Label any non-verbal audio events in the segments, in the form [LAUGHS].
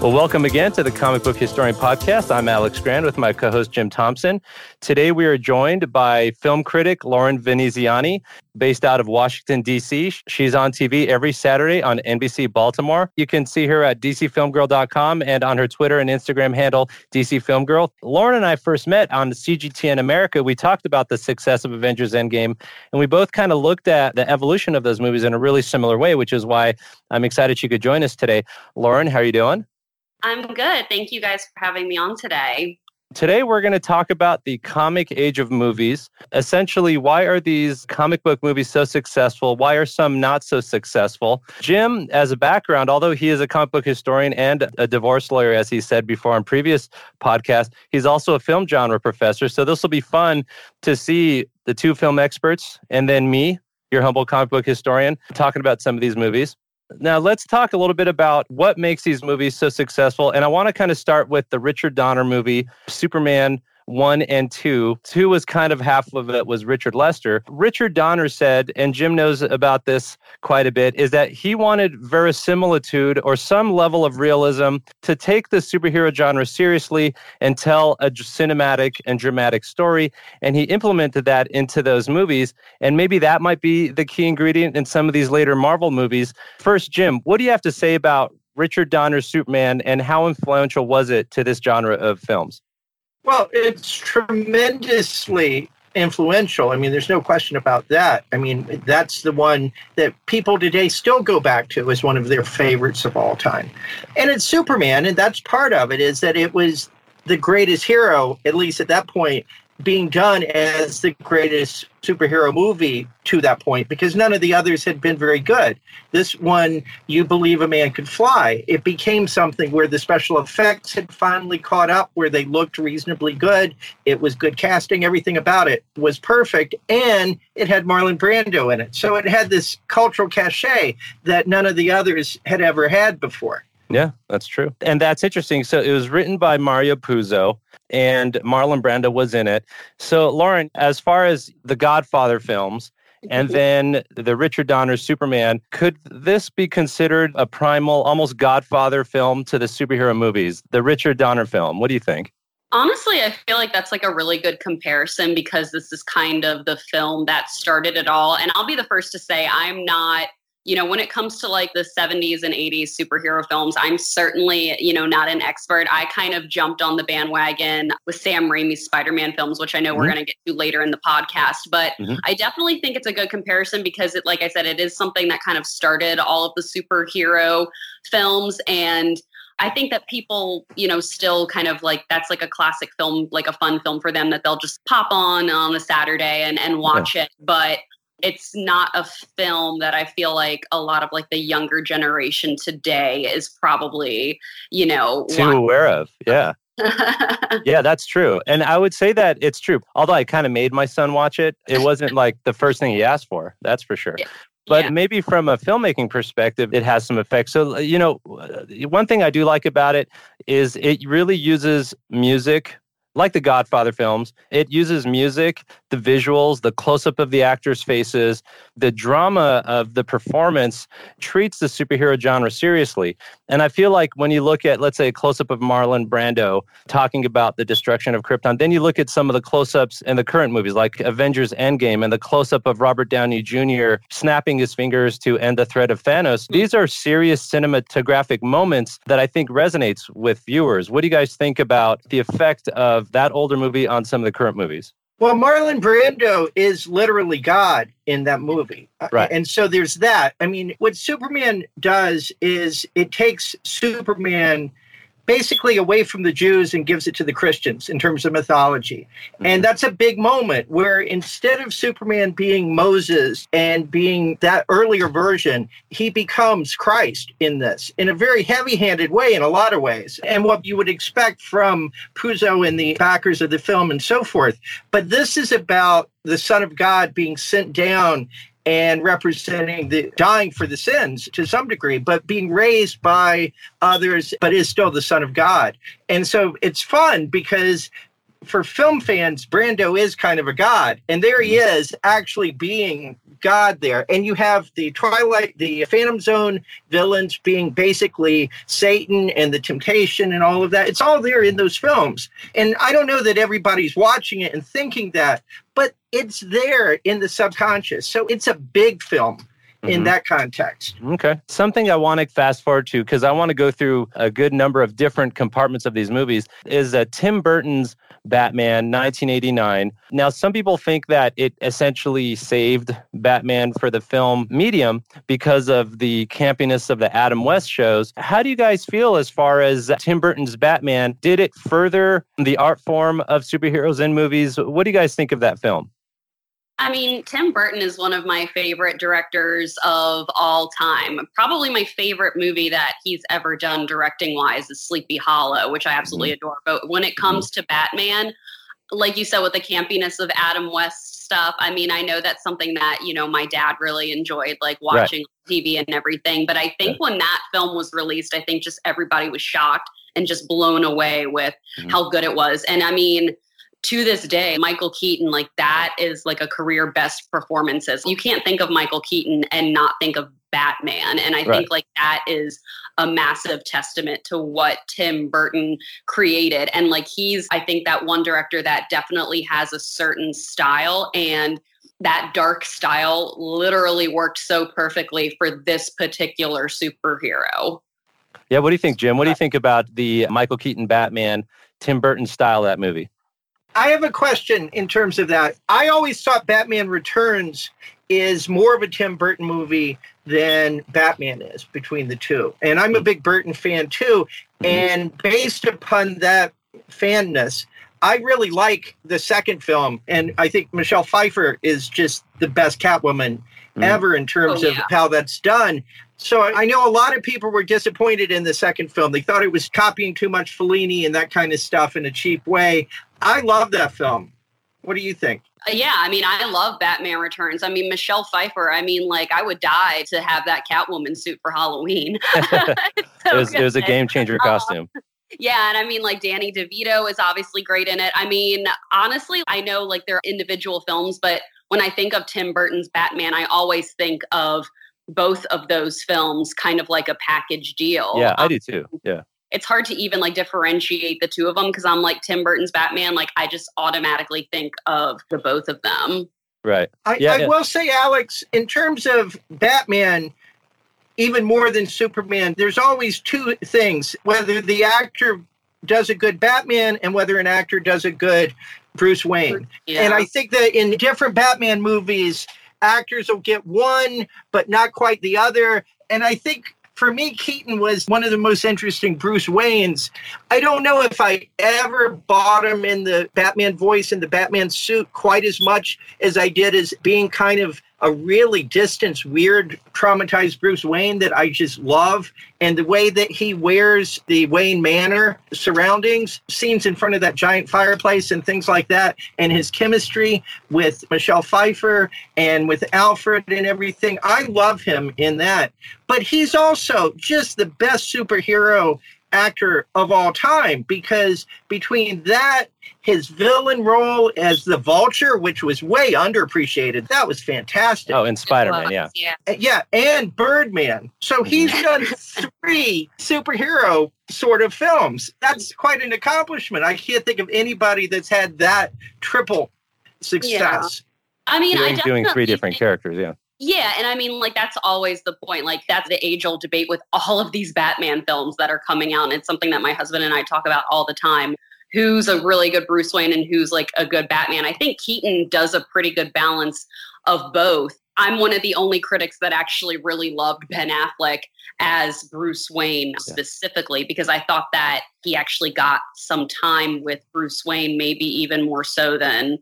Well, welcome again to the Comic Book Historian Podcast. I'm Alex Grand with my co host Jim Thompson. Today we are joined by film critic Lauren Veneziani, based out of Washington, D.C. She's on TV every Saturday on NBC Baltimore. You can see her at dcfilmgirl.com and on her Twitter and Instagram handle, dcfilmgirl. Lauren and I first met on CGTN America. We talked about the success of Avengers Endgame, and we both kind of looked at the evolution of those movies in a really similar way, which is why I'm excited she could join us today. Lauren, how are you doing? I'm good. Thank you guys for having me on today. Today, we're going to talk about the comic age of movies. Essentially, why are these comic book movies so successful? Why are some not so successful? Jim, as a background, although he is a comic book historian and a divorce lawyer, as he said before on previous podcasts, he's also a film genre professor. So this will be fun to see the two film experts and then me, your humble comic book historian, talking about some of these movies. Now, let's talk a little bit about what makes these movies so successful. And I want to kind of start with the Richard Donner movie, Superman one and two. Two was kind of half of it was Richard Lester. Richard Donner said, and Jim knows about this quite a bit, is that he wanted verisimilitude or some level of realism to take the superhero genre seriously and tell a cinematic and dramatic story. And he implemented that into those movies. And maybe that might be the key ingredient in some of these later Marvel movies. First, Jim, what do you have to say about Richard Donner's Superman and how influential was it to this genre of films? Well, it's tremendously influential. I mean, there's no question about that. I mean, that's the one that people today still go back to as one of their favorites of all time. And it's Superman, and that's part of it is that it was the greatest hero, at least at that point, being done as the greatest superhero movie to that point because none of the others had been very good. This one, You Believe a Man Could Fly, it became something where the special effects had finally caught up, where they looked reasonably good. It was good casting, everything about it was perfect, and it had Marlon Brando in it. So it had this cultural cachet that none of the others had ever had before. Yeah, that's true. And that's interesting. So it was written by Mario Puzo and Marlon Brando was in it. So, Lauren, as far as the Godfather films, and mm-hmm. then the Richard Donner Superman. Could this be considered a primal, almost Godfather film to the superhero movies? The Richard Donner film. What do you think? Honestly, I feel like that's like a really good comparison because this is kind of the film that started it all. And I'll be the first to say I'm not you know, when it comes to like the 70s and 80s superhero films, I'm certainly, you know, not an expert. I kind of jumped on the bandwagon with Sam Raimi's Spider Man films, which I know mm-hmm. we're going to get to later in the podcast. But mm-hmm. I definitely think it's a good comparison because, it, like I said, it is something that kind of started all of the superhero films. And I think that people, you know, still kind of like that's like a classic film, like a fun film for them that they'll just pop on on a Saturday and, and watch yeah. it. But it's not a film that I feel like a lot of like the younger generation today is probably, you know, too aware of. Yeah. [LAUGHS] yeah, that's true. And I would say that it's true. Although I kind of made my son watch it, it wasn't like the first thing he asked for. That's for sure. Yeah. But yeah. maybe from a filmmaking perspective, it has some effect. So, you know, one thing I do like about it is it really uses music like the Godfather films, it uses music, the visuals, the close up of the actors' faces, the drama of the performance treats the superhero genre seriously. And I feel like when you look at, let's say, a close up of Marlon Brando talking about the destruction of Krypton, then you look at some of the close ups in the current movies like Avengers Endgame and the close up of Robert Downey Jr. snapping his fingers to end the threat of Thanos. These are serious cinematographic moments that I think resonates with viewers. What do you guys think about the effect of that older movie on some of the current movies? Well, Marlon Brando is literally God in that movie. Uh, right. And so there's that. I mean, what Superman does is it takes Superman basically away from the Jews and gives it to the Christians in terms of mythology. Mm-hmm. And that's a big moment where instead of Superman being Moses and being that earlier version, he becomes Christ in this in a very heavy handed way in a lot of ways. And what you would expect from Puzo and the backers of the film and so forth. But this is about the Son of God being sent down and representing the dying for the sins to some degree, but being raised by others, but is still the Son of God. And so it's fun because for film fans, Brando is kind of a god. And there he is actually being God there. And you have the Twilight, the Phantom Zone villains being basically Satan and the temptation and all of that. It's all there in those films. And I don't know that everybody's watching it and thinking that, but it's there in the subconscious. So it's a big film in mm-hmm. that context. Okay. Something I want to fast forward to because I want to go through a good number of different compartments of these movies is uh, Tim Burton's Batman 1989. Now, some people think that it essentially saved Batman for the film medium because of the campiness of the Adam West shows. How do you guys feel as far as Tim Burton's Batman? Did it further the art form of superheroes in movies? What do you guys think of that film? I mean, Tim Burton is one of my favorite directors of all time. Probably my favorite movie that he's ever done directing wise is Sleepy Hollow, which I absolutely mm-hmm. adore. But when it comes to Batman, like you said with the campiness of Adam West stuff, I mean, I know that's something that, you know, my dad really enjoyed, like watching right. TV and everything. But I think when that film was released, I think just everybody was shocked and just blown away with mm-hmm. how good it was. And I mean, to this day, Michael Keaton, like that is like a career best performances. You can't think of Michael Keaton and not think of Batman. And I right. think like that is a massive testament to what Tim Burton created. And like he's, I think, that one director that definitely has a certain style and that dark style literally worked so perfectly for this particular superhero. Yeah, what do you think, Jim? What do you think about the Michael Keaton Batman, Tim Burton style of that movie? I have a question in terms of that. I always thought Batman Returns is more of a Tim Burton movie than Batman is between the two. And I'm a big Burton fan too. And based upon that fanness, I really like the second film. And I think Michelle Pfeiffer is just the best Catwoman mm. ever in terms oh, yeah. of how that's done. So I know a lot of people were disappointed in the second film. They thought it was copying too much Fellini and that kind of stuff in a cheap way. I love that film. What do you think? Uh, yeah, I mean, I love Batman Returns. I mean, Michelle Pfeiffer. I mean, like, I would die to have that Catwoman suit for Halloween. [LAUGHS] [LAUGHS] so it, was, it was a game changer uh, costume. [LAUGHS] Yeah, and I mean, like Danny DeVito is obviously great in it. I mean, honestly, I know like they're individual films, but when I think of Tim Burton's Batman, I always think of both of those films kind of like a package deal. Yeah, I do too. Yeah it's hard to even like differentiate the two of them because I'm like Tim Burton's Batman, like I just automatically think of the both of them. Right. I, yeah, I yeah. will say, Alex, in terms of Batman, even more than Superman, there's always two things whether the actor does a good Batman and whether an actor does a good Bruce Wayne. Yeah. And I think that in different Batman movies, actors will get one, but not quite the other. And I think for me, Keaton was one of the most interesting Bruce Waynes. I don't know if I ever bought him in the Batman voice and the Batman suit quite as much as I did as being kind of a really distant, weird, traumatized Bruce Wayne that I just love. And the way that he wears the Wayne Manor surroundings, scenes in front of that giant fireplace and things like that, and his chemistry with Michelle Pfeiffer and with Alfred and everything. I love him in that. But he's also just the best superhero actor of all time because between that his villain role as the vulture which was way underappreciated that was fantastic. Oh in spider-man yeah. yeah. Uh, yeah and birdman. So he's done three superhero sort of films. That's quite an accomplishment. I can't think of anybody that's had that triple success. Yeah. i mean doing, I doing three different characters yeah yeah, and I mean, like that's always the point. Like that's the age-old debate with [LAUGHS] all of these Batman films that are coming out. And it's something that my husband and I talk about all the time. Who's a really good Bruce Wayne and who's like a good Batman? I think Keaton does a pretty good balance of both. I'm one of the only critics that actually really loved Ben Affleck as Bruce Wayne specifically because I thought that he actually got some time with Bruce Wayne, maybe even more so than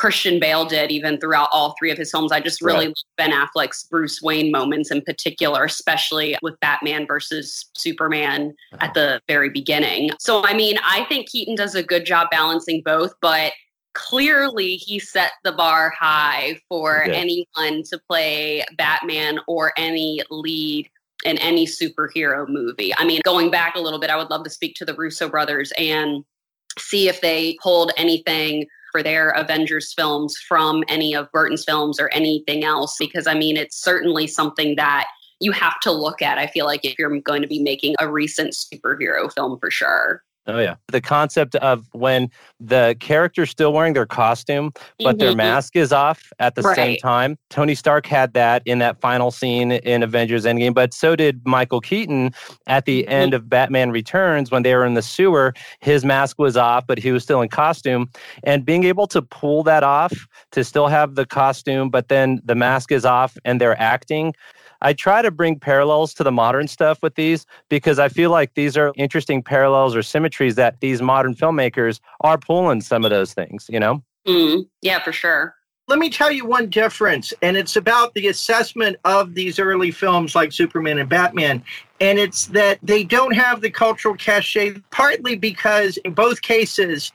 Christian Bale did even throughout all three of his films. I just really right. Ben Affleck's Bruce Wayne moments in particular, especially with Batman versus Superman uh-huh. at the very beginning. So, I mean, I think Keaton does a good job balancing both, but clearly he set the bar high for anyone to play Batman or any lead in any superhero movie. I mean, going back a little bit, I would love to speak to the Russo brothers and see if they pulled anything for their Avengers films from any of Burton's films or anything else. Because I mean, it's certainly something that you have to look at. I feel like if you're going to be making a recent superhero film for sure. Oh yeah. The concept of when the character's still wearing their costume, but mm-hmm. their mask is off at the right. same time. Tony Stark had that in that final scene in Avengers Endgame, but so did Michael Keaton at the mm-hmm. end of Batman Returns when they were in the sewer. His mask was off, but he was still in costume. And being able to pull that off to still have the costume, but then the mask is off and they're acting I try to bring parallels to the modern stuff with these because I feel like these are interesting parallels or symmetries that these modern filmmakers are pulling some of those things, you know? Mm, yeah, for sure. Let me tell you one difference, and it's about the assessment of these early films like Superman and Batman. And it's that they don't have the cultural cachet, partly because in both cases,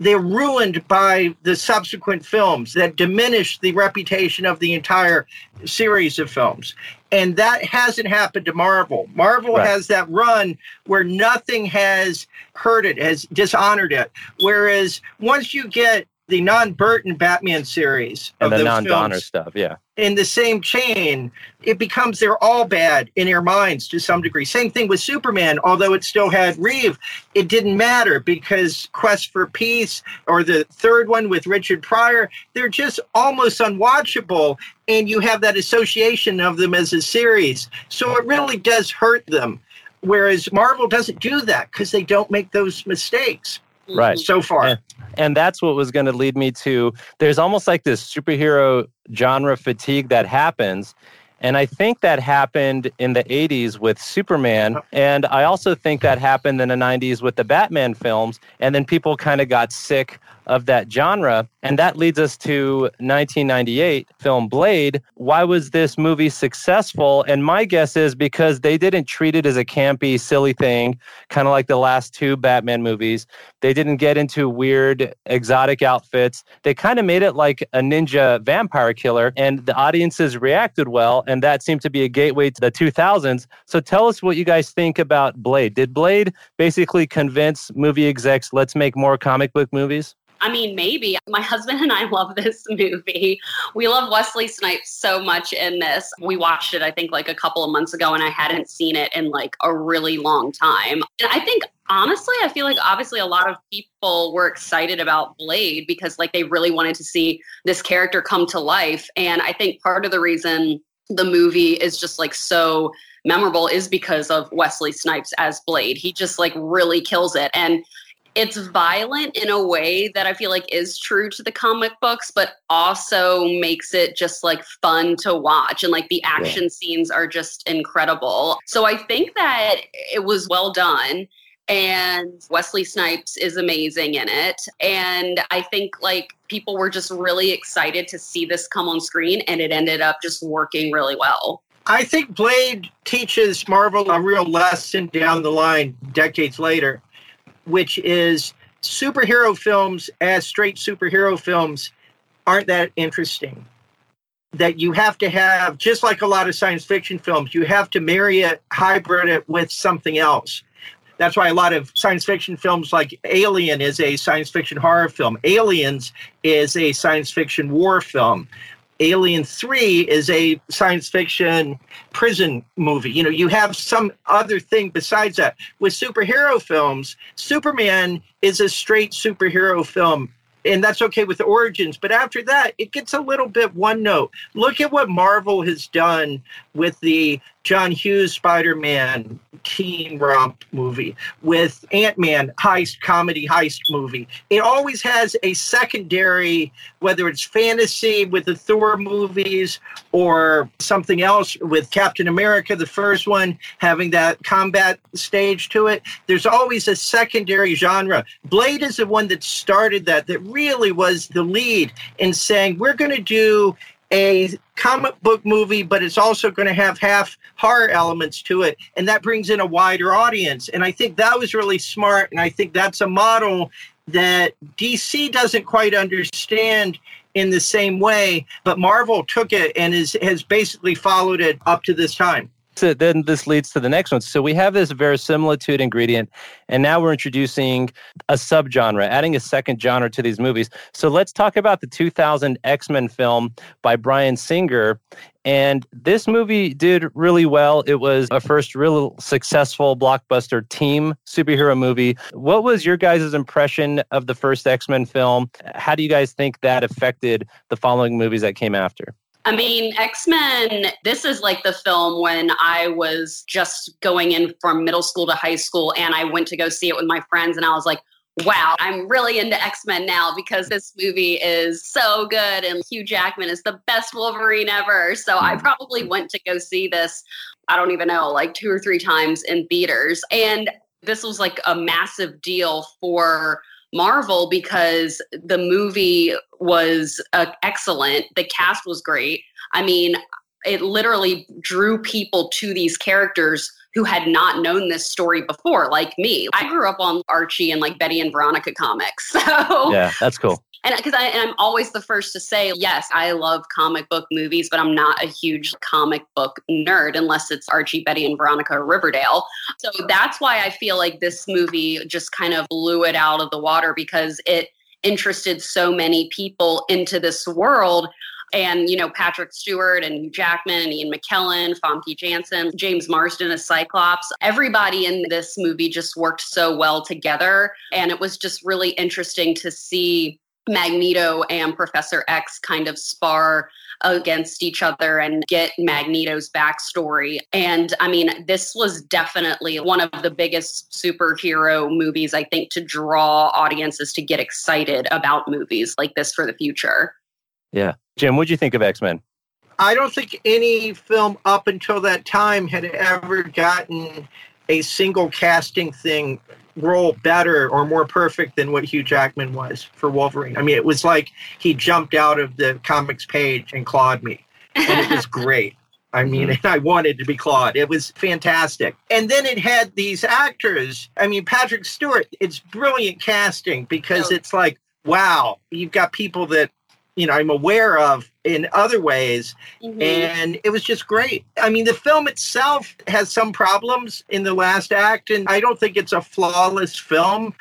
they're ruined by the subsequent films that diminish the reputation of the entire series of films. And that hasn't happened to Marvel. Marvel right. has that run where nothing has hurt it, has dishonored it. Whereas once you get the non-Burton Batman series and the non-Donner stuff, yeah. In the same chain, it becomes they're all bad in your minds to some degree. Same thing with Superman, although it still had Reeve, it didn't matter because Quest for Peace or the third one with Richard Pryor, they're just almost unwatchable, and you have that association of them as a series. So it really does hurt them. Whereas Marvel doesn't do that because they don't make those mistakes right so far and, and that's what was going to lead me to there's almost like this superhero genre fatigue that happens and I think that happened in the 80s with Superman. And I also think that happened in the 90s with the Batman films. And then people kind of got sick of that genre. And that leads us to 1998 film Blade. Why was this movie successful? And my guess is because they didn't treat it as a campy, silly thing, kind of like the last two Batman movies. They didn't get into weird, exotic outfits. They kind of made it like a ninja vampire killer, and the audiences reacted well. And that seemed to be a gateway to the 2000s. So tell us what you guys think about Blade. Did Blade basically convince movie execs, let's make more comic book movies? I mean, maybe. My husband and I [LAUGHS] love this movie. We love Wesley Snipes so much in this. We watched it, I think, like a couple of months ago, and I hadn't seen it in like a really long time. And I think honestly, I feel like obviously a lot of people were excited about Blade because like they really wanted to see this character come to life. And I think part of the reason the movie is just like so memorable is because of Wesley Snipes as Blade. He just like really kills it. And it's violent in a way that I feel like is true to the comic books, but also makes it just like fun to watch. And like the action yeah. scenes are just incredible. So I think that it was well done. And Wesley Snipes is amazing in it. And I think like people were just really excited to see this come on screen, and it ended up just working really well. I think Blade teaches Marvel a real lesson down the line decades later which is superhero films as straight superhero films aren't that interesting. That you have to have, just like a lot of science fiction films, you have to marry it, hybrid it with something else. That's why a lot of science fiction films like Alien is a science fiction horror film. Aliens is a science fiction war film. Alien 3 is a science fiction prison movie. You know, you have some other thing besides that. With superhero films, Superman is a straight superhero film and that's okay with origins. But after that, it gets a little bit one note. Look at what Marvel has done with the John Hughes Spider Man teen romp movie, with Ant Man heist comedy heist movie. It always has a secondary, whether it's fantasy with the Thor movies or something else with Captain America, the first one, having that combat stage to it. There's always a secondary genre. Blade is the one that started that, that really was the lead in saying, we're going to do a comic book movie, but it's also going to have half horror elements to it. And that brings in a wider audience. And I think that was really smart. And I think that's a model that DC doesn't quite understand in the same way, but Marvel took it and is, has basically followed it up to this time. So then this leads to the next one. So we have this verisimilitude ingredient, and now we're introducing a subgenre, adding a second genre to these movies. So let's talk about the 2000 X Men film by Bryan Singer. And this movie did really well. It was a first real successful blockbuster team superhero movie. What was your guys' impression of the first X Men film? How do you guys think that affected the following movies that came after? I mean, X Men, this is like the film when I was just going in from middle school to high school and I went to go see it with my friends and I was like, wow, I'm really into X Men now because this movie is so good and Hugh Jackman is the best Wolverine ever. So I mm. probably went to go see this, I don't even know, like two or three times in theaters. And this was like a massive deal for Marvel because the movie was uh, excellent. The cast was great. I mean, it literally drew people to these characters who had not known this story before, like me. I grew up on Archie and like Betty and Veronica comics. [LAUGHS] So yeah, that's cool. And because I'm always the first to say, yes, I love comic book movies, but I'm not a huge comic book nerd unless it's Archie, Betty, and Veronica Riverdale. So that's why I feel like this movie just kind of blew it out of the water because it interested so many people into this world and you know Patrick Stewart and Jackman and Ian McKellen, Famke Janssen, James Marsden as Cyclops. Everybody in this movie just worked so well together, and it was just really interesting to see Magneto and Professor X kind of spar against each other and get Magneto's backstory. And I mean, this was definitely one of the biggest superhero movies, I think, to draw audiences to get excited about movies like this for the future. Yeah. Jim, what'd you think of X Men? I don't think any film up until that time had ever gotten a single casting thing role better or more perfect than what Hugh Jackman was for Wolverine. I mean, it was like he jumped out of the comics page and clawed me. And it was [LAUGHS] great. I mean, mm-hmm. [LAUGHS] I wanted to be Claude. It was fantastic. And then it had these actors. I mean, Patrick Stewart, it's brilliant casting because it's like, wow, you've got people that you know I'm aware of in other ways mm-hmm. and it was just great. I mean the film itself has some problems in the last act and I don't think it's a flawless film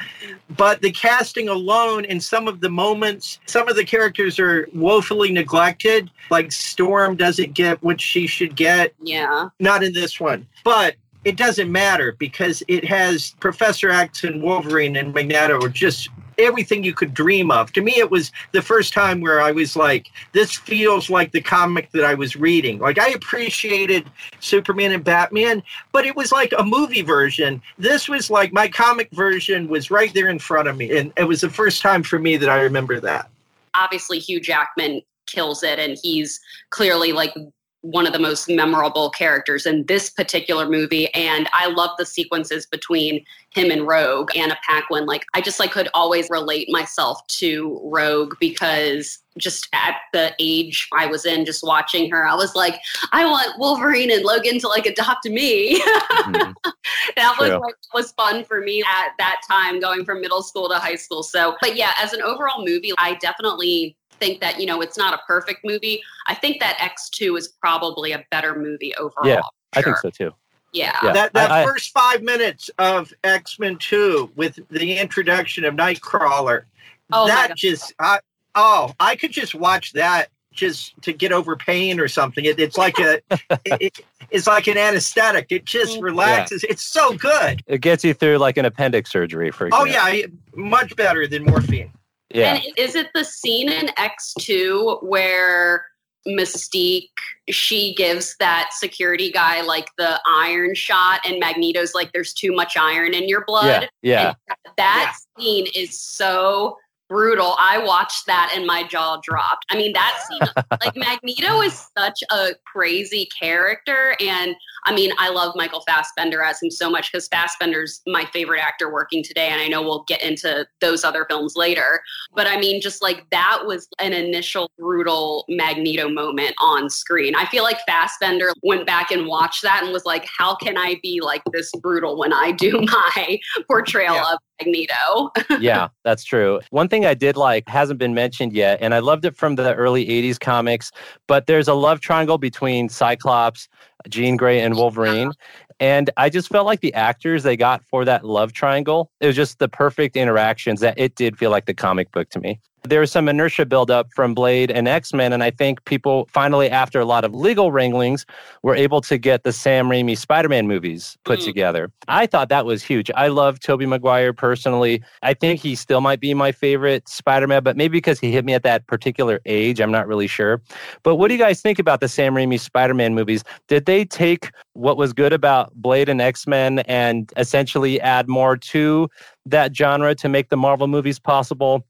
but the casting alone in some of the moments some of the characters are woefully neglected like Storm doesn't get what she should get. Yeah. Not in this one. But it doesn't matter because it has Professor X and Wolverine and Magneto are just everything you could dream of. To me, it was the first time where I was like, this feels like the comic that I was reading. Like, I appreciated Superman and Batman, but it was like a movie version. This was like my comic version was right there in front of me. And it was the first time for me that I remember that. Obviously, Hugh Jackman kills it, and he's clearly like one of the most memorable characters in this particular movie and i love the sequences between him and rogue anna paquin like i just like could always relate myself to rogue because just at the age i was in just watching her i was like i want wolverine and logan to like adopt me. Mm-hmm. [LAUGHS] that was like was fun for me at that time going from middle school to high school. So but yeah as an overall movie i definitely think that you know it's not a perfect movie. I think that X2 is probably a better movie overall. Yeah, sure. I think so too. Yeah. yeah. That that I, first five minutes of X Men Two with the introduction of Nightcrawler, oh that just I, oh I could just watch that just to get over pain or something. It, it's like a [LAUGHS] it, it's like an anesthetic. It just mm-hmm. relaxes. Yeah. It's so good. It gets you through like an appendix surgery, for example. Oh yeah, much better than morphine. Yeah. And is it the scene in X2 where Mystique she gives that security guy like the iron shot and Magneto's like there's too much iron in your blood? Yeah. yeah. that yeah. scene is so brutal. I watched that and my jaw dropped. I mean, that scene, [LAUGHS] like Magneto is such a crazy character. And I mean, I love Michael Fassbender as him so much because Fassbender's my favorite actor working today. And I know we'll get into those other films later. But I mean, just like that was an initial brutal Magneto moment on screen. I feel like Fassbender went back and watched that and was like, how can I be like this brutal when I do [LAUGHS] my portrayal yeah. of Magneto? [LAUGHS] yeah, that's true. One thing I did like hasn't been mentioned yet, and I loved it from the early 80s comics, but there's a love triangle between Cyclops, Jean Grey and Wolverine. And I just felt like the actors they got for that love triangle, it was just the perfect interactions that it did feel like the comic book to me. There was some inertia buildup from Blade and X Men, and I think people finally, after a lot of legal wranglings, were able to get the Sam Raimi Spider Man movies put mm. together. I thought that was huge. I love Tobey Maguire personally. I think he still might be my favorite Spider Man, but maybe because he hit me at that particular age, I'm not really sure. But what do you guys think about the Sam Raimi Spider Man movies? Did they take what was good about Blade and X Men and essentially add more to that genre to make the Marvel movies possible?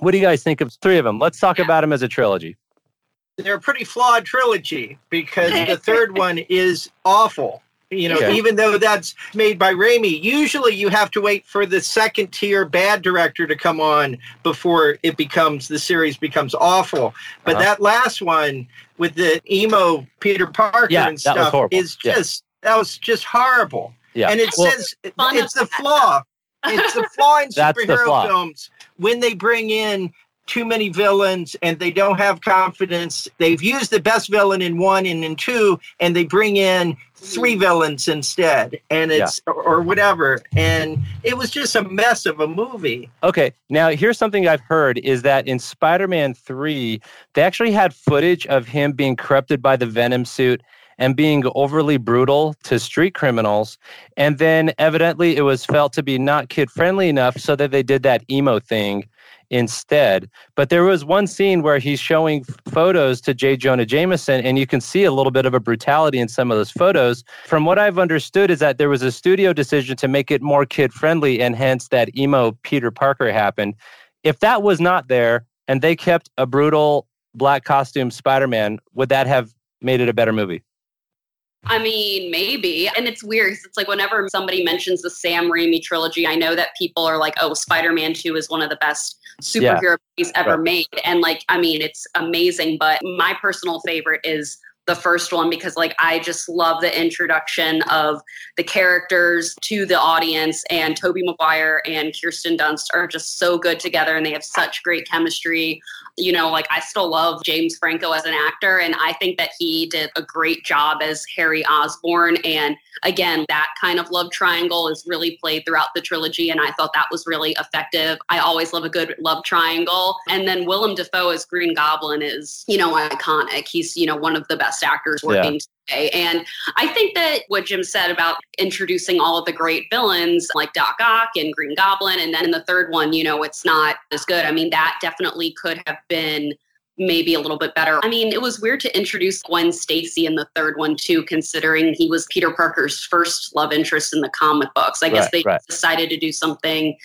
What do you guys think of three of them? Let's talk about them as a trilogy. They're a pretty flawed trilogy because the third one is awful. You know, okay. even though that's made by Raimi, usually you have to wait for the second tier bad director to come on before it becomes the series becomes awful. But uh-huh. that last one with the emo Peter Parker yeah, and stuff is just yeah. that was just horrible. Yeah. And it well, says it's the flaw. It's the [LAUGHS] flaw in superhero flaw. films when they bring in too many villains and they don't have confidence. They've used the best villain in one and in two, and they bring in three villains instead, and it's yeah. or whatever. And it was just a mess of a movie. Okay, now here's something I've heard is that in Spider-Man three, they actually had footage of him being corrupted by the Venom suit and being overly brutal to street criminals. And then evidently it was felt to be not kid friendly enough so that they did that emo thing instead. But there was one scene where he's showing photos to J. Jonah Jameson, and you can see a little bit of a brutality in some of those photos. From what I've understood, is that there was a studio decision to make it more kid friendly, and hence that emo Peter Parker happened. If that was not there, and they kept a brutal black costume Spider Man, would that have made it a better movie? I mean, maybe. And it's weird it's like whenever somebody mentions the Sam Raimi trilogy, I know that people are like, oh, Spider Man 2 is one of the best superhero yeah. movies ever right. made. And like, I mean, it's amazing. But my personal favorite is the first one because like I just love the introduction of the characters to the audience and Tobey Maguire and Kirsten Dunst are just so good together and they have such great chemistry you know, like I still love James Franco as an actor, and I think that he did a great job as Harry Osborn. And again, that kind of love triangle is really played throughout the trilogy, and I thought that was really effective. I always love a good love triangle. And then Willem Dafoe as Green Goblin is, you know, iconic. He's, you know, one of the best actors working yeah. And I think that what Jim said about introducing all of the great villains like Doc Ock and Green Goblin, and then in the third one, you know, it's not as good. I mean, that definitely could have been maybe a little bit better. I mean, it was weird to introduce Gwen Stacy in the third one too, considering he was Peter Parker's first love interest in the comic books. I guess right, they right. decided to do something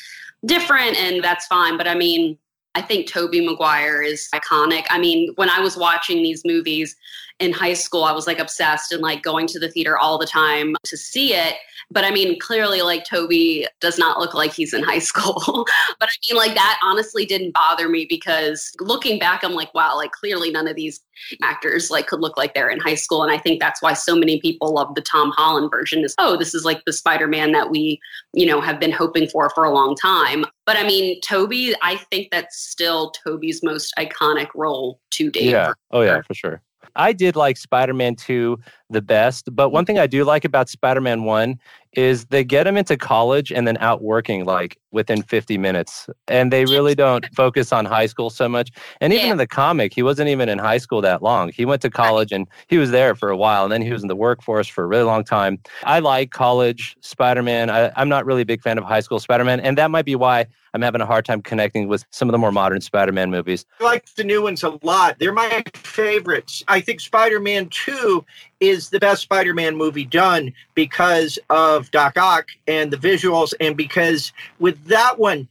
different, and that's fine. But I mean, I think Tobey Maguire is iconic. I mean, when I was watching these movies, in high school, I was like obsessed and like going to the theater all the time to see it. But I mean, clearly, like Tobey does not look like he's in [LAUGHS] high school. but I mean, like that honestly didn't bother me because looking back, I'm like, wow, like clearly none of these actors like could look like they're in high school. And I think that's why so many people love the Tom Holland version is, oh, this is like the Spider Man that we, you know, have been hoping for for a long time. But I mean, Tobey, I think that's still Tobey's most iconic role to date. Yeah. Oh, yeah, for sure. I did like Spider Man 2 the best. But one thing I do like about Spider Man 1 is they get him into college and then out working like within 50 minutes. And they really don't focus on high school so much. And even yeah. in the comic, he wasn't even in high school that long. He went to college and he was there for a while. And then he was in the workforce for a really long time. I like college Spider Man. I'm not really a big fan of high school Spider Man. And that might be why I'm having a hard time connecting with some of the more modern Spider Man movies. I like the new ones a lot. They're my favorites. I think Spider Man 2 is the best Spider Man movie done because of Doc Ock and the visuals, and because with that one,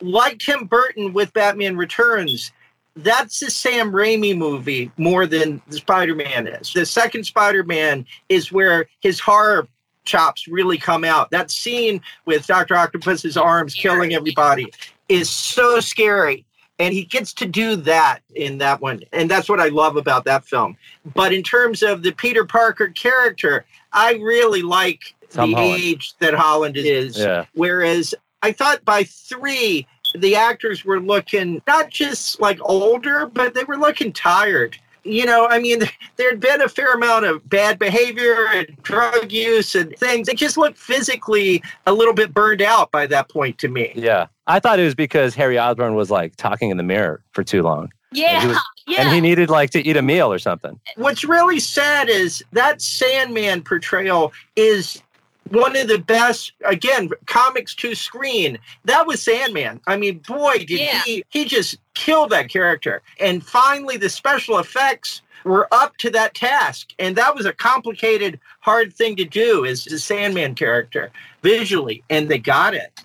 like Tim Burton with Batman Returns, that's the Sam Raimi movie more than the Spider Man is. The second Spider Man is where his horror chops really come out. That scene with Dr. Octopus's arms killing everybody is so scary and he gets to do that in that one and that's what i love about that film but in terms of the peter parker character i really like Tom the Holland. age that holland is yeah. whereas i thought by three the actors were looking not just like older but they were looking tired you know, I mean, [LAUGHS] there had been a fair amount of bad behavior and drug use and things. It just looked physically a little bit burned out by that point to me. Yeah. I thought it was because Harry Osborn was like talking in the mirror for too long. Yeah. And he, was, yeah. and he needed like to eat a meal or something. What's really sad is that Sandman portrayal is one of the best again comics to screen that was sandman i mean boy did Yeah. he he just killed that character and finally the special effects were up to that task and that was a complicated hard thing to do as the sandman character visually and they got it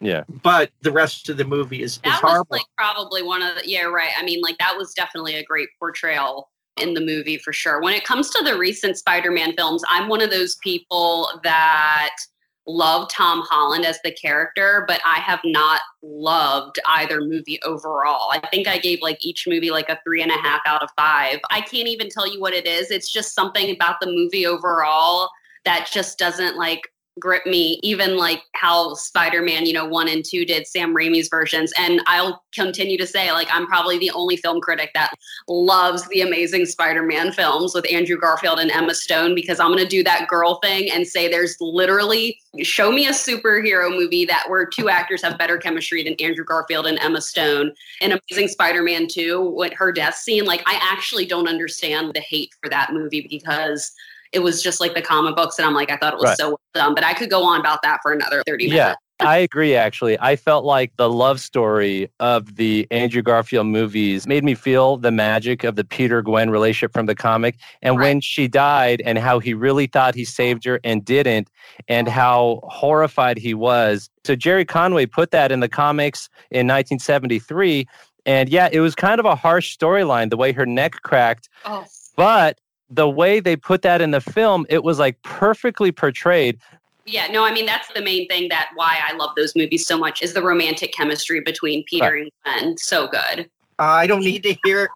Yeah. but the rest of the movie is, is that was horrible. like probably one of the yeah right. I mean like that was definitely a great portrayal in the movie for sure. When it comes to the recent spider-man films i'm one of those people that love tom holland as the character but i have not loved either movie overall. I think i gave like each movie like a three and a half out of five. I can't even tell you what it is. It's just something about the movie overall that just doesn't like grip me even like how spider-man you know one and two did sam raimi's versions. And i'll continue to say like i'm probably the only film critic that loves the amazing spider-man films with andrew garfield and emma stone because i'm going to do that girl thing and say there's literally show me a superhero movie that where two actors have better chemistry than andrew garfield and emma stone. And amazing spider-man 2 with her death scene like i actually don't understand the hate for that movie because it was just like the comic books and i'm like i thought it was Right. so done but i could go on about that for another 30 minutes Yeah. [LAUGHS] I agree, actually. I felt like the love story of the Andrew Garfield movies made me feel the magic of the Peter Gwen relationship from the comic. And Right. when she died, and how he really thought he saved her and didn't, and how horrified he was. So, Gerry Conway put that in the comics in 1973. And yeah, it was kind of a harsh storyline, the way her neck cracked. oh But the way they put that in the film, it was like perfectly portrayed. Yeah, no, I mean that's the main thing that why I love those movies so much is the romantic chemistry between Peter and Gwen. So good. Uh, i don't need to hear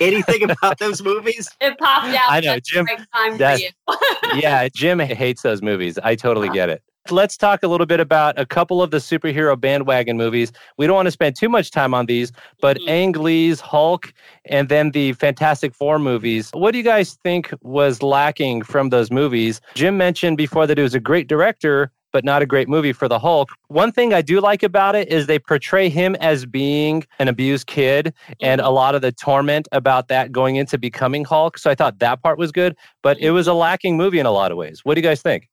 anything about those movies [LAUGHS] It popped out. I know, Jim, the right time that- for you. [LAUGHS] yeah, Jim hates those movies. I totally get it. Let's talk a little bit about a couple of the superhero bandwagon movies. We don't want to spend too much time on these, but Mhm. Ang Lee's Hulk and then the Fantastic Four movies. What do you guys think was lacking from those movies? Jim mentioned before that it was a great director, but not a great movie for the Hulk. One thing I do like about it is they portray him as being an abused kid and a lot of the torment about that going into becoming Hulk. So I thought that part was good, but it was a lacking movie in a lot of ways. What do you guys think?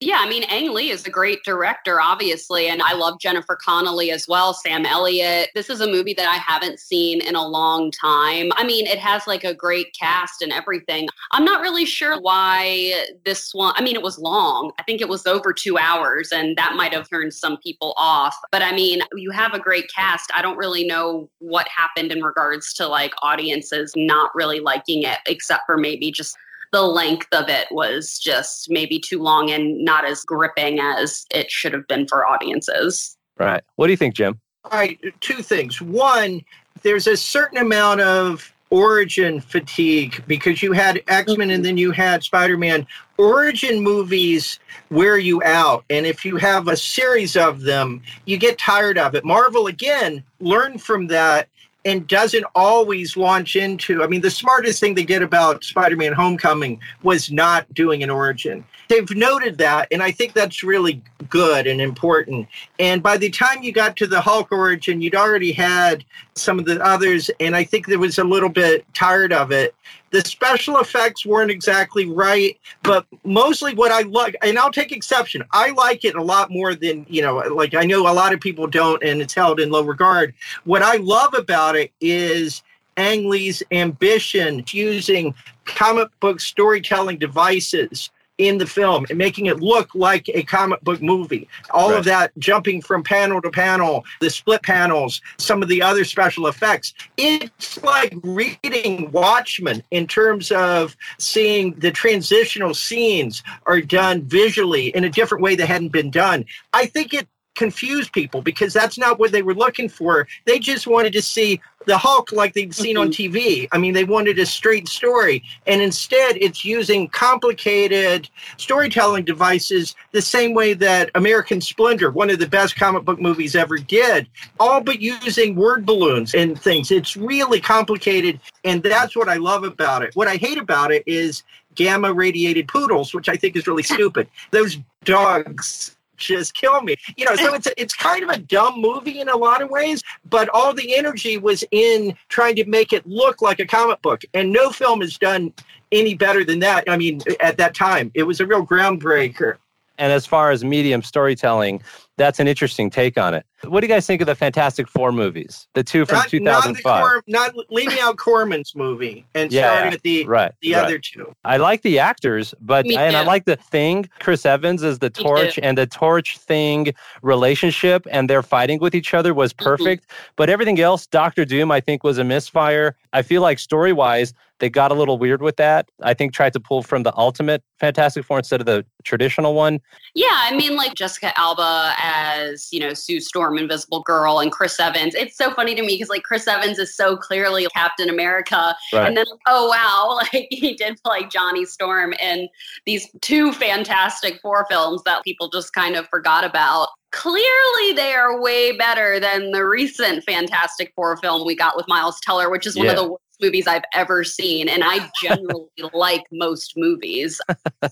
Yeah, I mean, Ang Lee is a great director, obviously, and I love Jennifer Connelly as well, Sam Elliott. This is a movie that I haven't seen in a long time. I mean, it has like a great cast and everything. I'm not really sure why this one, I mean, it was long. I think it was over two hours, and that might have turned some people off. But I mean, you have a great cast. I don't really know what happened in regards to like audiences not really liking it, except for maybe just the length of it was just maybe too long and not as gripping as it should have been for audiences. Right. What do you think, Jim? All right, two things. One, there's a certain amount of origin fatigue because you had X-Men and mm-hmm. then you had Spider-Man. Origin movies wear you out. And if you have a series of them, you get tired of it. Marvel, again, learned from that and doesn't always launch into. I mean, the smartest thing they did about Spider Man Homecoming was not doing an origin. They've noted that, and I think that's really good and important. And by the time you got to the Hulk origin, you'd already had some of the others, and I think there was a little bit tired of it. The special effects weren't exactly right, but mostly what I like, and I'll take exception, I like it a lot more than, you know, like I know a lot of people don't, and it's held in low regard. What I love about it is Ang Lee's ambition using comic book storytelling devices in the film and making it look like a comic book movie. All Right. of that jumping from panel to panel, the split panels, some of the other special effects. It's like reading Watchmen in terms of seeing the transitional scenes are done visually in a different way that hadn't been done. I think it confused people because that's not what they were looking for. They just wanted to see the Hulk like they'd seen on Mm-hmm. TV. I mean, they wanted a straight story. And instead, it's using complicated storytelling devices the same way that American Splendor, one of the best comic book movies ever did, all but using word balloons and things. It's really complicated. And that's what I love about it. What I hate about it is gamma radiated poodles, which I think is really [LAUGHS] stupid. Those dogs just kill me. You know, so it's it's kind of a dumb movie in a lot of ways, but all the energy was in trying to make it look like a comic book, and no film has done any better than that. I mean, at that time, it was a real groundbreaker. And as far as medium storytelling, that's an interesting take on it. What do you guys think of the Fantastic Four movies? The two from Not, not, 2005. Cor- not leaving out Corman's movie and Yeah, starting yeah. at the right. the right. other two. I like the actors, but Me and I like the thing. Chris Evans is the torch, and the torch thing relationship, and they're fighting with each other was Mm-hmm. perfect. But everything else, Doctor Doom, I think was a misfire. I feel like story wise, they got a little weird with that. I think tried to pull from the ultimate Fantastic Four instead of the traditional one. Yeah, I mean, like Jessica Alba as, you know, Sue Storm, Invisible Girl, and Chris Evans. It's so funny to me because, like, Chris Evans is so clearly Captain America. Right. And then, oh, wow, [LAUGHS] like, he did play Johnny Storm in these two Fantastic Four films that people just kind of forgot about. Clearly, they are way better than the recent Fantastic Four film we got with Miles Teller, which is one of the movies I've ever seen. And I generally [LAUGHS] like most movies.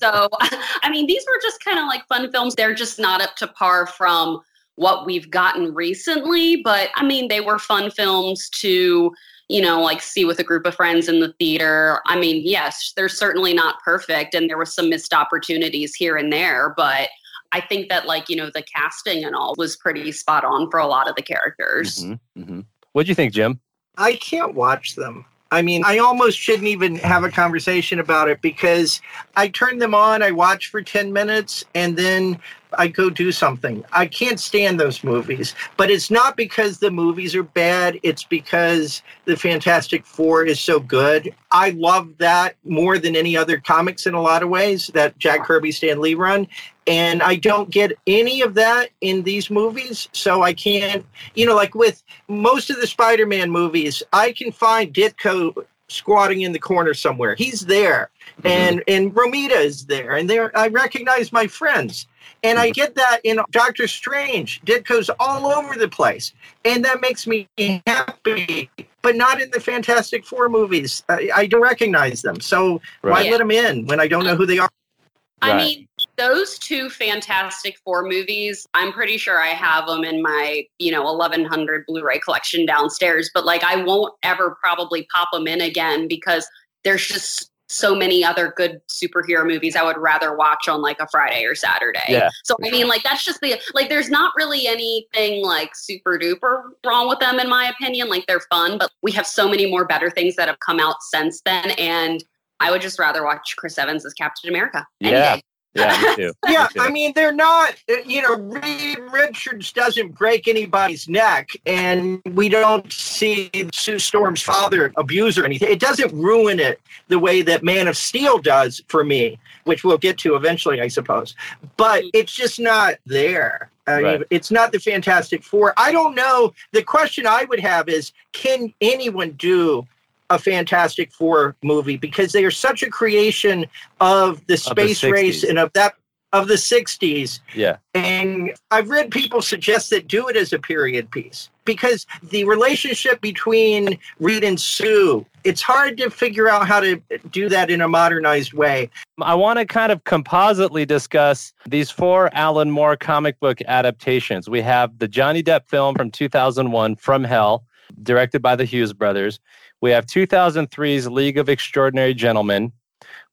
So, I mean, these were just kind of like fun films. They're just not up to par from what we've gotten recently. But I mean, they were fun films to, you know, like see with a group of friends in the theater. I mean, yes, they're certainly not perfect and there were some missed opportunities here and there. But I think that, like, you know, the casting and all was pretty spot on for a lot of the characters. Mhm, mhm. What'd you think, Jim? I can't watch them. I mean, I almost shouldn't even have a conversation about it because I turn them on, I watch for 10 minutes, and then I go do something. I can't stand those movies. But it's not because the movies are bad, it's because the Fantastic Four is so good. I love that more than any other comics in a lot of ways that Jack Kirby, Stan Lee run. And I don't get any of that in these movies. So I can't, you know, like with most of the Spider Man movies, I can find Ditko squatting in the corner somewhere. He's there. Mm-hmm. And and Romita is there. And there I recognize my friends. And I mm-hmm. get that in Doctor Strange. Ditko's all over the place. And that makes me happy. But not in the Fantastic Four movies. I, I don't recognize them. So why Right. let them in when I don't know who they are? I Right. mean, those two Fantastic Four movies, I'm pretty sure I have them in my, you know, 1100 Blu ray collection downstairs, but like I won't ever probably pop them in again because there's just so many other good superhero movies I would rather watch on like a Friday or Saturday. Yeah. So, I mean, like, that's just the, like, there's not really anything like super duper wrong with them, in my opinion. Like, they're fun, but we have so many more better things that have come out since then. And I would just rather watch Chris Evans as Captain America. Yeah. day. Yeah, me too. [LAUGHS] Me Yeah, too. I mean, they're not, uh, you know, Reed Richards doesn't break anybody's neck, and we don't see Sue Storm's father abuse or anything. It doesn't ruin it the way that Man of Steel does for me, which we'll get to eventually, I suppose. But it's just not there. I mean, Right. it's not the Fantastic Four. I don't know. The question I would have is can anyone do a Fantastic Four movie? Because they are such a creation of the the space race and of that of the 60s yeah. and i've read people suggest that do it as a period piece because the relationship between reed and sue it's hard to figure out how to do that in a modernized way I want to kind of compositely discuss these four Alan Moore comic book adaptations. We have the Johnny Depp film from 2001, From Hell, directed by the Hughes brothers. We have 2003's League of Extraordinary Gentlemen.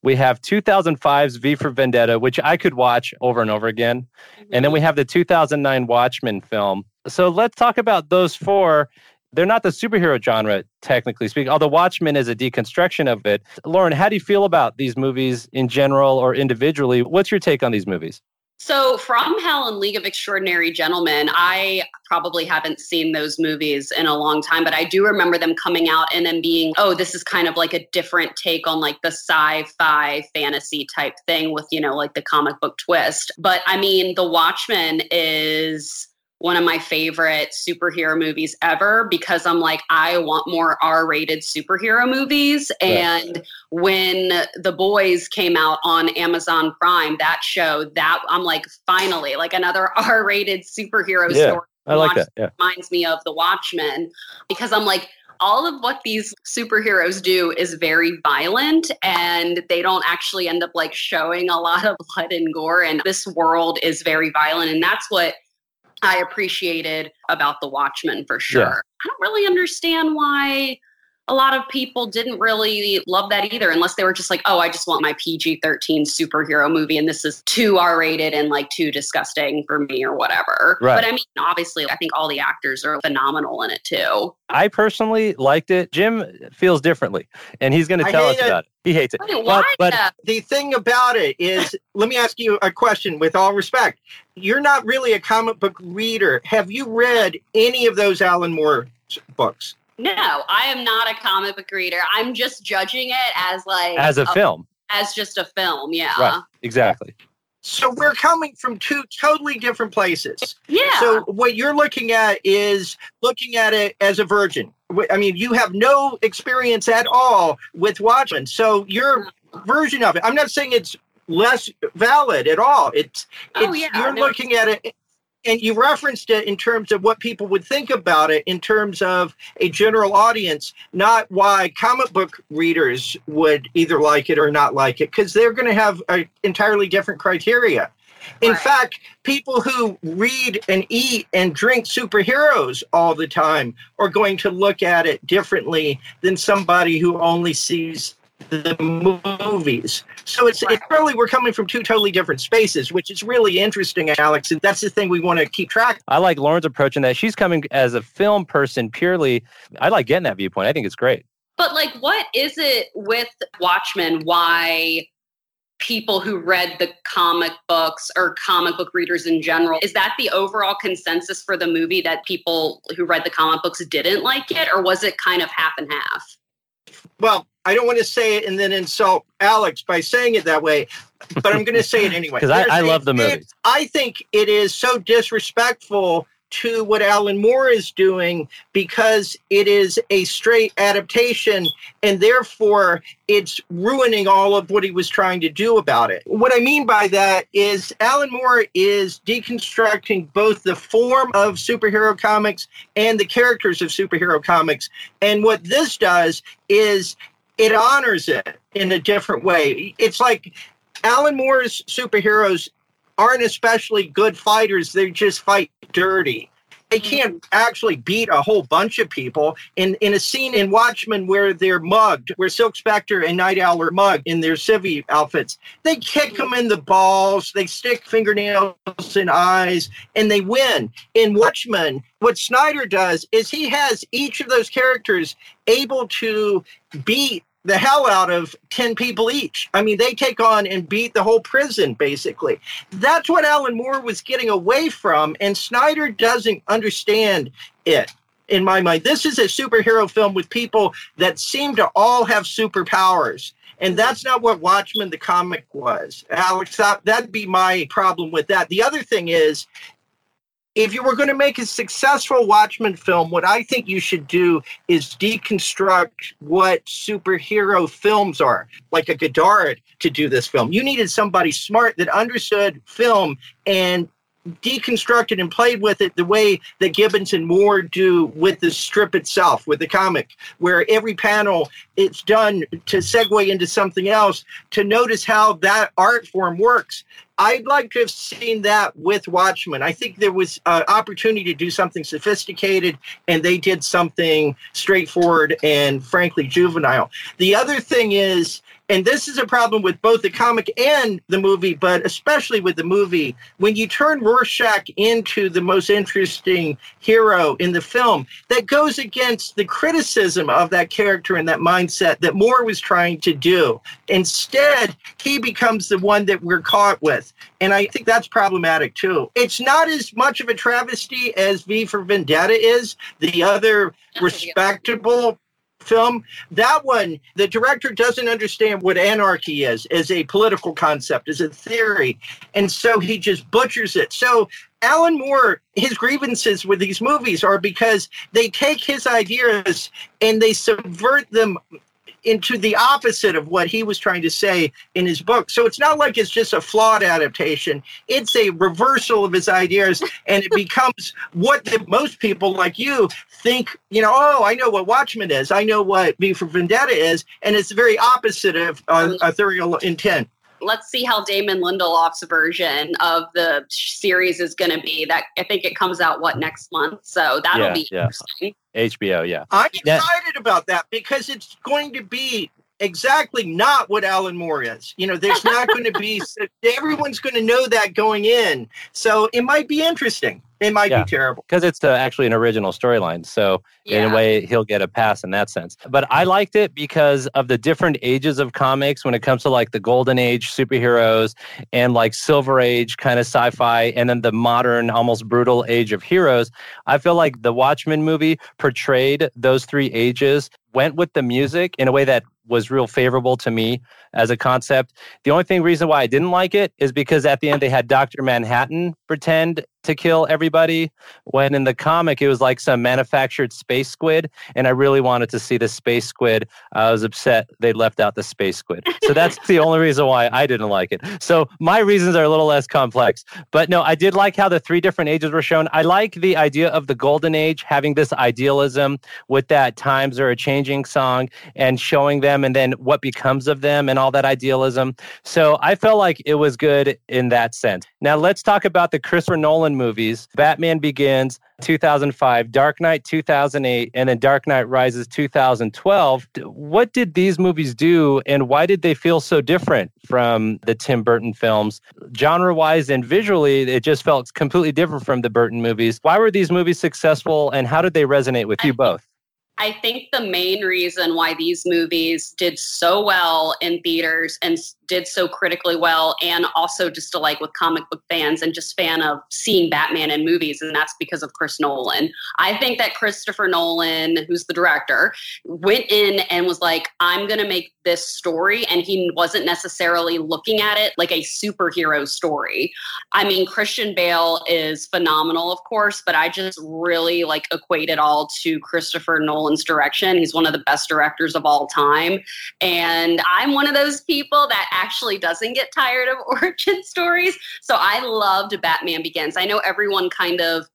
We have 2005's V for Vendetta, which I could watch over and over again. And then we mm-hmm. have the 2009 Watchmen film. So let's talk about those four. They're not the superhero genre, technically speaking, although Watchmen is a deconstruction of it. Lauren, how do you feel about these movies in general or individually? What's your take on these movies? So, From Hell and League of Extraordinary Gentlemen, I probably haven't seen those movies in a long time, but I do remember them coming out and then being, oh, this is kind of like a different take on like the sci fi fantasy type thing with, you know, like the comic book twist. But I mean, The Watchmen is one of my favorite superhero movies ever because I'm like, I want more R rated superhero movies. And when The Boys came out on Amazon Prime, that show, that I'm like, finally, like another [LAUGHS] R rated superhero yeah, story. I like that. Yeah. Reminds me of The Watchmen because I'm like, all of what these superheroes do is very violent and they don't actually end up like showing a lot of blood and gore. And this world is very violent. And that's what I appreciated about The Watchmen for sure. Yeah. I don't really understand why a lot of people didn't really love that either, unless they were just like, oh, I just want my PG 13 superhero movie and this is too R rated and like too disgusting for me or whatever. Right. But I mean, obviously, I think all the actors are phenomenal in it too. I personally liked it. Jim feels differently, and he's going to tell us it. about it. He hates it. Wait, but, but the thing about it is, let me ask you a question with all respect. You're not really a comic book reader. Have you read any of those Alan Moore books? No, I am not a comic book reader. I'm just judging it as like as a, a film. As just a film, yeah. Right. Exactly. So we're coming from two totally different places. Yeah. So what you're looking at is looking at it as a virgin. I mean, you have no experience at all with Watchmen. So your version of it, I'm not saying it's less valid at all. It's, oh, it's oh, yeah, you're no. looking at it and you referenced it in terms of what people would think about it in terms of a general audience not why comic book readers would either like it or not like it because they're going to have an entirely different criteria in right. fact people who read and eat and drink superheroes all the time are going to look at it differently than somebody who only sees the movies. So it's it's really we're coming from two totally different spaces, which is really interesting, Alex. And that's the thing we want to keep track. I like Lauren's approach in that she's coming as a film person purely. I like getting that viewpoint. I think it's great. But like, what is it with Watchmen? Why people who read the comic books or comic book readers in general is that the overall consensus for the movie that people who read the comic books didn't like it or was it kind of half and half well I don't want to say it and then insult Alex by saying it that way, but I'm going to say it [LAUGHS] anyway. Because I, I, love the movie. I think it is so disrespectful to what Alan Moore is doing because it is a straight adaptation and therefore it's ruining all of what he was trying to do about it. What I mean by that is Alan Moore is deconstructing both the form of superhero comics and the characters of superhero comics. And what this does is it honors it in a different way. It's like Alan Moore's superheroes aren't especially good fighters, they just fight dirty. They mm-hmm. can't actually beat a whole bunch of people. In in a scene in Watchmen where they're mugged, where Silk Spectre and Night Owl are mugged in their civvy outfits, they kick them in the balls, they stick fingernails in eyes, and they win. In Watchmen, what Snyder does is he has each of those characters able to beat the hell out of 10 people each. I mean, they take on and beat the whole prison, basically. That's what Alan Moore was getting away from, and Snyder doesn't understand it. In my mind, this is a superhero film with people that seem to all have superpowers. And that's not what Watchmen the comic was. Alex, that, that'd be my problem with that. The other thing is, if you were going to make a successful Watchmen film, what I think you should do is deconstruct what superhero films are, like a Godard to do this film. You needed somebody smart that understood film and deconstructed and played with it the way that Gibbons and Moore do with the strip itself, with the comic, where every panel it's done to segue into something else to notice how that art form works. I'd like to have seen that with Watchmen. I think there was an opportunity to do something sophisticated, and they did something straightforward and frankly juvenile. The other thing is, and this is a problem with both the comic and the movie, but especially with the movie, when you turn Rorschach into the most interesting hero in the film, that goes against the criticism of that character and that mindset that Moore was trying to do. Instead, he becomes the one that we're caught with. And I think that's problematic too. It's not as much of a travesty as V for Vendetta is, the other respectable film. That one, the director doesn't understand what anarchy is as a political concept, as a theory. And so he just butchers it. So Alan Moore, his grievances with these movies are because they take his ideas and they subvert them into the opposite of what he was trying to say in his book. So it's not like it's just a flawed adaptation. It's a reversal of his ideas and it becomes what the, most people like you think, you know, oh, I know what Watchmen is. I know what V for Vendetta is. And it's the very opposite of uh, authorial intent let's see how Damon Lindelof's version of the series is going to be. That I think it comes out what next month, so that'll yeah, be yeah. interesting. HBO, yeah. I'm excited about that because it's going to be exactly not what Alan Moore is. You know, there's not going to be [LAUGHS] everyone's going to know that going in, so it might be interesting. It might yeah, be terrible because it's uh, actually an original storyline. So yeah. in a way, he'll get a pass in that sense. But I liked it because of the different ages of comics when it comes to like the golden age superheroes and like silver age kind of sci-fi, and then the modern, almost brutal age of heroes. I feel like the Watchmen movie portrayed those three ages, went with the music in a way that was real favorable to me as a concept. The only thing reason why I didn't like it is because at the end they had Dr. Manhattan pretend to kill everybody when in the comic it was like some manufactured space squid and i really wanted to see the space squid. I was upset they left out the space squid. So that's the only reason why i didn't like it. So my reasons are a little less complex. But no i did like how the three different ages were shown. I like the idea of the golden age having this idealism with that times are a changing song and showing them and then what becomes of them and all that idealism. So i felt like it was good in that sense now let's talk about the christopher nolan movies Batman Begins 2005, Dark Knight 2008, and then Dark Knight Rises 2012. What did these movies do and why did they feel so different from the Tim Burton films? Genre wise and visually, it just felt completely different from the Burton movies. Why were these movies successful and how did they resonate with you both? I think the main reason why these movies did so well in theaters and did so critically well and also just to like with comic book fans and just fan of seeing Batman in movies and that's because of Chris Nolan. I think that Christopher Nolan, who's the director, went in and was like I'm going to make this story and he wasn't necessarily looking at it like a superhero story. I mean Christian Bale is phenomenal of course, but I just really like equate it all to Christopher Nolan's direction. He's one of the best directors of all time and I'm one of those people that actually doesn't get tired of [LAUGHS] origin stories. So I loved Batman Begins. I know everyone kind of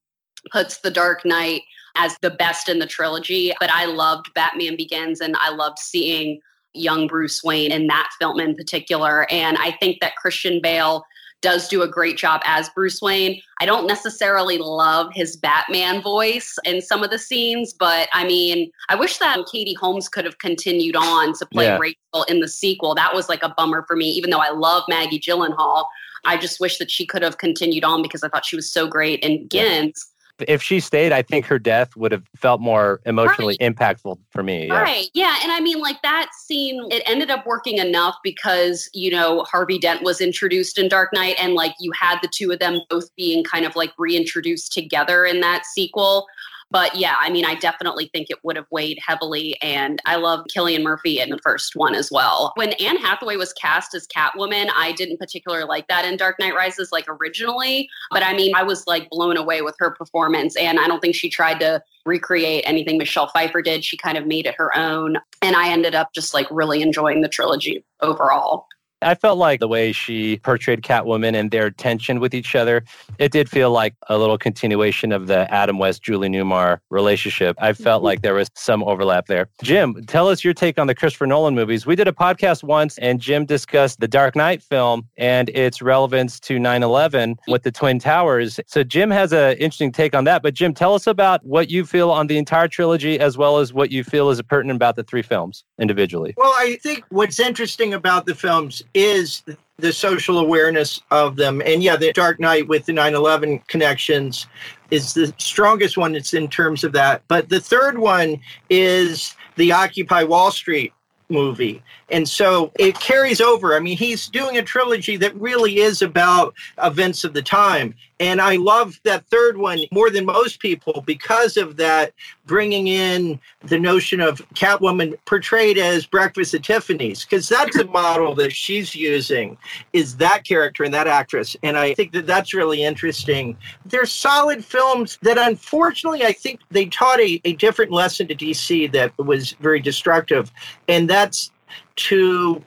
puts The Dark Knight as the best in the trilogy, but I loved Batman Begins and I loved seeing young Bruce Wayne in that film in particular. And I think that Christian Bale does do a great job as Bruce Wayne. I don't necessarily love his Batman voice in some of the scenes, but I mean, I wish that Katie Holmes could have continued on to play yeah. Rachel in the sequel. That was like a bummer for me, even though I love Maggie Gyllenhaal. I just wish that she could have continued on because I thought she was so great in Gins if she stayed, I think her death would have felt more emotionally right. impactful for me. Yeah. Right. Yeah. And I mean, like that scene, it ended up working enough because, you know, Harvey Dent was introduced in Dark Knight and like you had the two of them both being kind of like reintroduced together in that sequel. But yeah, I mean, I definitely think it would have weighed heavily. And I love Cillian Murphy in the first one as well. When Anne Hathaway was cast as Catwoman, I didn't particularly like that in Dark Knight Rises, like originally. But I mean, I was like blown away with her performance. And I don't think she tried to recreate anything Michelle Pfeiffer did. She kind of made it her own. And I ended up just like really enjoying the trilogy overall. I felt like the way she portrayed Catwoman and their tension with each other, it did feel like a little continuation of the Adam West Julie Newmar relationship. I felt mm-hmm. like there was some overlap there. Jim, tell us your take on the Christopher Nolan movies. We did a podcast once and Jim discussed the Dark Knight film and its relevance to 9/11 with the Twin Towers. So Jim has an interesting take on that, but Jim, tell us about what you feel on the entire trilogy as well as what you feel is pertinent about the three films individually. Well, I think what's interesting about the films is the social awareness of them. And yeah, the Dark Knight with the 9 11 connections is the strongest one. It's in terms of that. But the third one is the Occupy Wall Street movie. And so it carries over. I mean, he's doing a trilogy that really is about events of the time. And I love that third one more than most people because of that bringing in the notion of Catwoman portrayed as Breakfast at Tiffany's, because that's a model that she's using, is that character and that actress. And I think that that's really interesting. They're solid films that unfortunately I think they taught a, a different lesson to DC that was very destructive. And that's to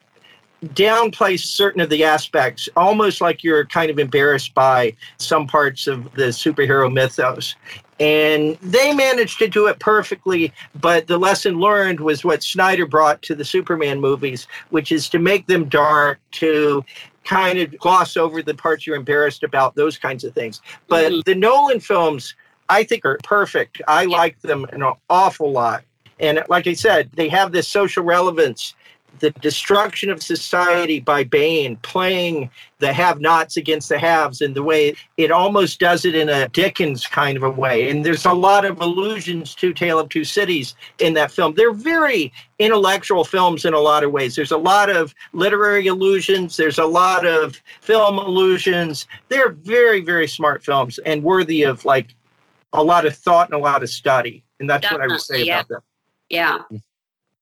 downplay certain of the aspects, almost like you're kind of embarrassed by some parts of the superhero mythos. And they managed to do it perfectly, but the lesson learned was what Snyder brought to the Superman movies, which is to make them dark, to kind of gloss over the parts you're embarrassed about, those kinds of things. But mm-hmm. the Nolan films, I think, are perfect. I like them an awful lot. And like I said, they have this social relevance the destruction of society by Bane playing the have nots against the haves in the way it almost does it in a Dickens kind of a way. And there's a lot of allusions to Tale of Two Cities in that film. They're very intellectual films in a lot of ways. There's a lot of literary allusions, there's a lot of film allusions. They're very, very smart films and worthy of like a lot of thought and a lot of study. And that's Definitely, what I would say yeah. about them. Yeah mm-hmm.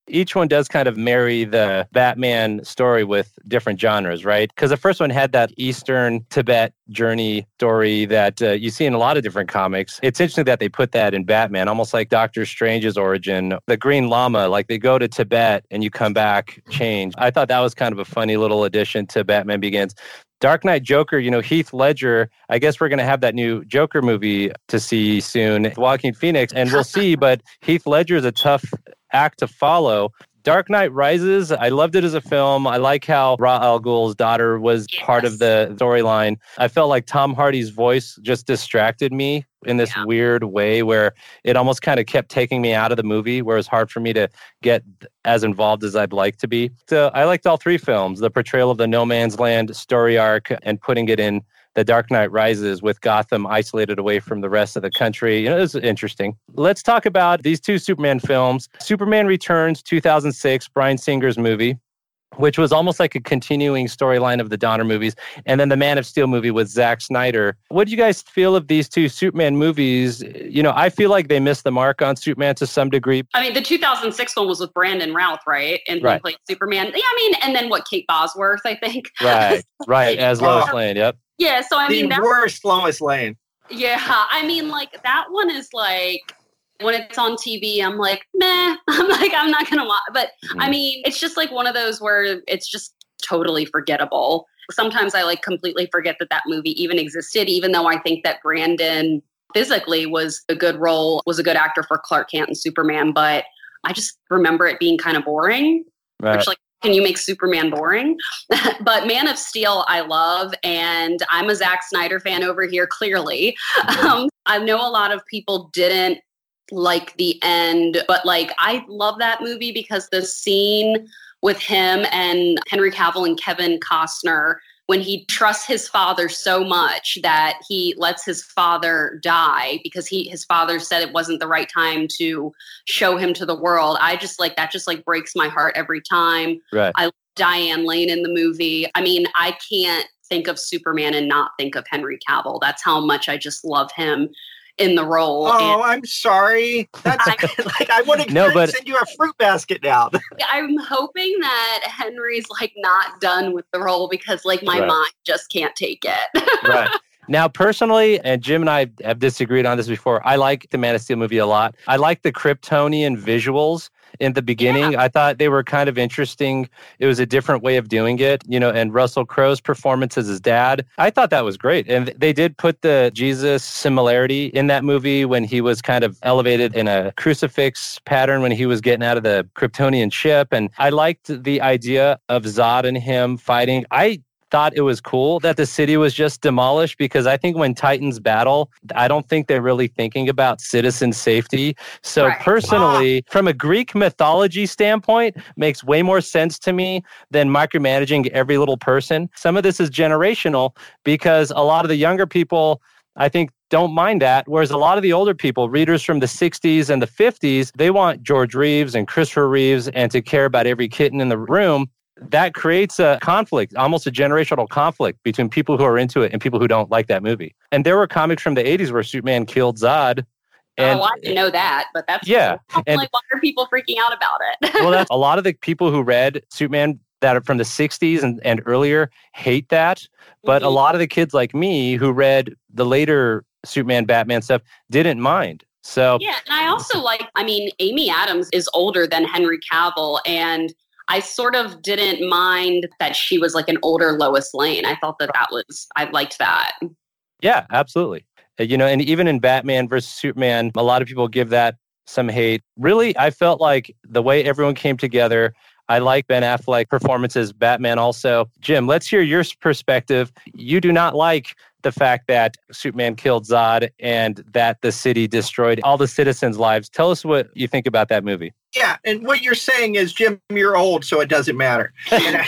Each one does kind of marry the Batman story with different genres, right? Because the first one had that Eastern Tibet journey story that uh, you see in a lot of different comics. It's interesting that they put that in Batman, almost like Doctor Strange's origin. The Green Lama, like they go to Tibet and you come back changed. I thought that was kind of a funny little addition to Batman Begins. Dark Knight Joker, you know, Heath Ledger, I guess we're going to have that new Joker movie to see soon, Joaquin Phoenix, and we'll [LAUGHS] see. But Heath Ledger is a tough act to follow. Dark Knight Rises, I loved it as a film. I like how Ra's al Ghul's daughter was yes. part of the storyline. I felt like Tom Hardy's voice just distracted me in this yeah. weird way where it almost kind of kept taking me out of the movie, where it's hard for me to get as involved as I'd like to be. So I liked all three films the portrayal of the no man's land story arc and putting it in the Dark Knight Rises with Gotham isolated away from the rest of the country. You know, it's interesting. Let's talk about these two Superman films. Superman Returns 2006, Bryan Singer's movie which was almost like a continuing storyline of the Donner movies, and then the Man of Steel movie with Zack Snyder. What do you guys feel of these two Superman movies? You know, I feel like they missed the mark on Superman to some degree. I mean, the 2006 one was with Brandon Routh, right? And right. he played Superman. Yeah, I mean, and then what? Kate Bosworth, I think. Right, [LAUGHS] right, as Lois uh, Lane. Yep. Yeah, so I mean, the worst Lois Lane. Yeah, I mean, like that one is like when it's on TV, I'm like, meh. [LAUGHS] I'm like, I'm not gonna watch. But mm-hmm. I mean, it's just like one of those where it's just totally forgettable. Sometimes I like completely forget that that movie even existed, even though I think that Brandon physically was a good role, was a good actor for Clark Kent and Superman. But I just remember it being kind of boring. Right. Which like can you make Superman boring? [LAUGHS] but Man of Steel, I love, and I'm a Zack Snyder fan over here, clearly. Mm-hmm. Um, I know a lot of people didn't like the end, but like I love that movie because the scene with him and Henry Cavill and Kevin Costner when he trusts his father so much that he lets his father die because he his father said it wasn't the right time to show him to the world. I just like that just like breaks my heart every time. Right. I Diane Lane in the movie. I mean, I can't think of Superman and not think of Henry Cavill. That's how much I just love him in the role. Oh, and I'm sorry. That's I, like I want [LAUGHS] to no, but, send you a fruit basket now. [LAUGHS] I'm hoping that Henry's like not done with the role because like my right. mind just can't take it. [LAUGHS] right. Now, personally, and Jim and I have disagreed on this before, I like the Man of Steel movie a lot. I like the Kryptonian visuals in the beginning. Yeah. I thought they were kind of interesting. It was a different way of doing it, you know, and Russell Crowe's performance as his dad. I thought that was great. And they did put the Jesus similarity in that movie when he was kind of elevated in a crucifix pattern when he was getting out of the Kryptonian ship. And I liked the idea of Zod and him fighting. I thought it was cool that the city was just demolished because I think when Titans battle, I don't think they're really thinking about citizen safety. So right. personally, ah. from a Greek mythology standpoint, makes way more sense to me than micromanaging every little person. Some of this is generational because a lot of the younger people I think don't mind that. Whereas a lot of the older people, readers from the 60s and the 50s, they want George Reeves and Christopher Reeves and to care about every kitten in the room. That creates a conflict, almost a generational conflict between people who are into it and people who don't like that movie. And there were comics from the 80s where Superman killed Zod. And, oh, I didn't know that, but that's yeah. Cool. And, like, why are people freaking out about it? [LAUGHS] well, that's [LAUGHS] a lot of the people who read Superman that are from the 60s and, and earlier hate that. But mm-hmm. a lot of the kids like me who read the later Superman, Batman stuff didn't mind. So yeah, and I also like. I mean, Amy Adams is older than Henry Cavill, and I sort of didn't mind that she was like an older Lois Lane. I thought that that was I liked that. Yeah, absolutely. Uh, you know, and even in Batman versus Superman, a lot of people give that some hate. Really, I felt like the way everyone came together. I like Ben Affleck performances, Batman also. Jim, let's hear your perspective. You do not like the fact that Superman killed Zod and that the city destroyed all the citizens' lives. Tell us what you think about that movie. Yeah, and what you're saying is, Jim, you're old, so it doesn't matter. [LAUGHS] and,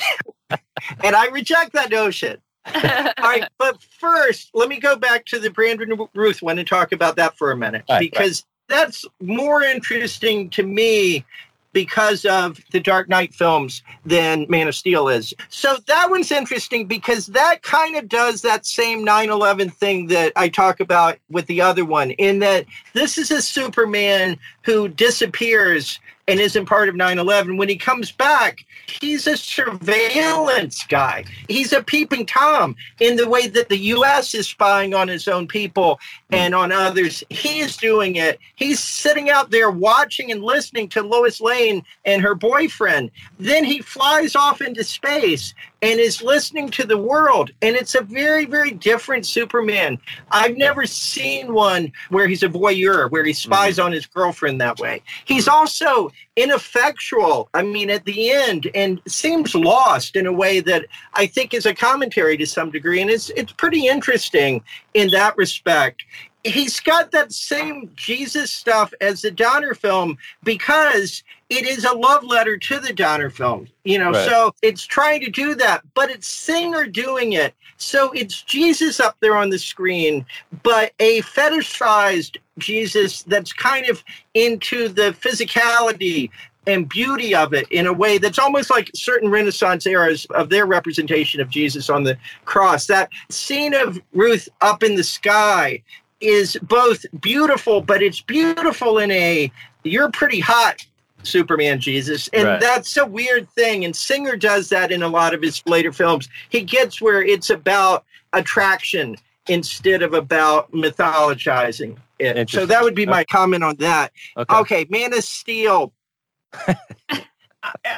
I, and I reject that notion. [LAUGHS] all right, but first, let me go back to the Brandon Routh one and talk about that for a minute right, because right. that's more interesting to me because of the Dark Knight films than Man of Steel is. So that one's interesting because that kind of does that same 9 11 thing that I talk about with the other one, in that this is a Superman who disappears and isn't part of 9 11. When he comes back, he's a surveillance guy. He's a peeping Tom in the way that the U.S. is spying on his own people and on others. He's doing it. He's sitting out there watching and listening to Lois Lane and her boyfriend. Then he flies off into space and is listening to the world. And it's a very, very different Superman. I've never seen one where he's a voyeur, where he spies mm-hmm. on his girlfriend that way. He's also ineffectual, I mean, at the end, and seems lost in a way that I think is a commentary to some degree. And it's, it's pretty interesting in that respect he's got that same Jesus stuff as the Donner film because it is a love letter to the Donner film, you know. Right. So it's trying to do that, but it's Singer doing it. So it's Jesus up there on the screen, but a fetishized Jesus that's kind of into the physicality and beauty of it in a way that's almost like certain Renaissance eras of their representation of Jesus on the cross. That scene of Routh up in the sky is both beautiful, but it's beautiful in a you're pretty hot Superman Jesus. And right. that's a weird thing. And Singer does that in a lot of his later films. He gets where it's about attraction instead of about mythologizing it. So that would be my comment on that. Okay, okay Man of Steel. [LAUGHS]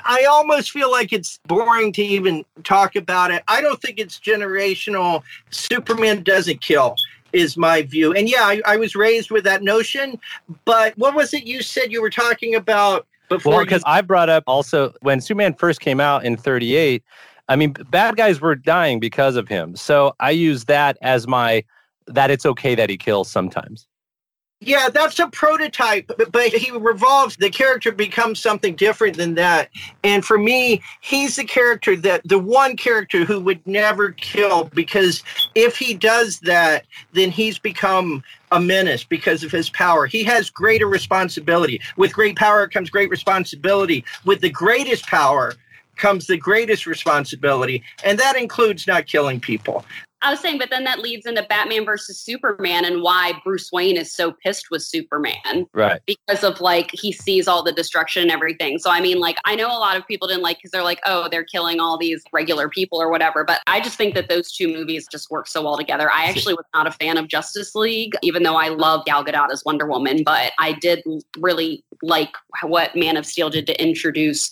I almost feel like it's boring to even talk about it. I don't think it's generational. Superman doesn't kill is my view. And yeah, I, I, was raised with that notion. But what was it you said you were talking about before? Well, because you- I brought up also when Superman first came out in 38, I mean, bad guys were dying because of him. So I use that as my that it's okay that he kills sometimes. Yeah, that's a prototype, but, he revolves. The character becomes something different than that. And for me, he's the character that the one character who would never kill because if he does that, then he's become a menace because of his power. He has greater responsibility. With great power comes great responsibility. With the greatest power comes the greatest responsibility, and that includes not killing people. I was saying, but then that leads into Batman versus Superman and why Bruce Wayne is so pissed with Superman. Right. Because of like, he sees all the destruction and everything. So, I mean, like, I know a lot of people didn't like because they're like, oh, they're killing all these regular people or whatever. But I just think that those two movies just work so well together. I actually was not a fan of Justice League, even though I love Gal Gadot as Wonder Woman. But I did really like what Man of Steel did to introduce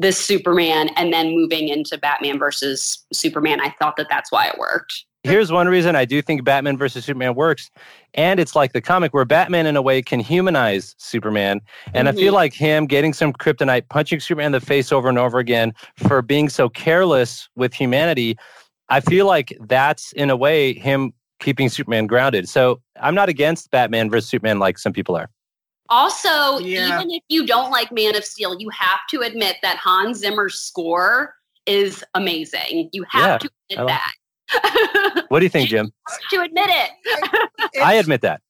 this Superman and then moving into Batman versus Superman. I thought that that's why it worked. Here's one reason I do think Batman versus Superman works. And it's like the comic where Batman, in a way, can humanize Superman. And mm-hmm. I feel mm-hmm. like him getting some kryptonite, punching Superman in the face over and over again for being so careless with humanity. I feel like that's, in a way, him keeping Superman grounded. So I'm not against Batman versus Superman like some people are. Also, yeah. even if you don't like Man of Steel, you have to admit that Hans Zimmer's score is amazing. You have yeah, to admit that. what do you think, Jim? [LAUGHS] to admit it. I admit that.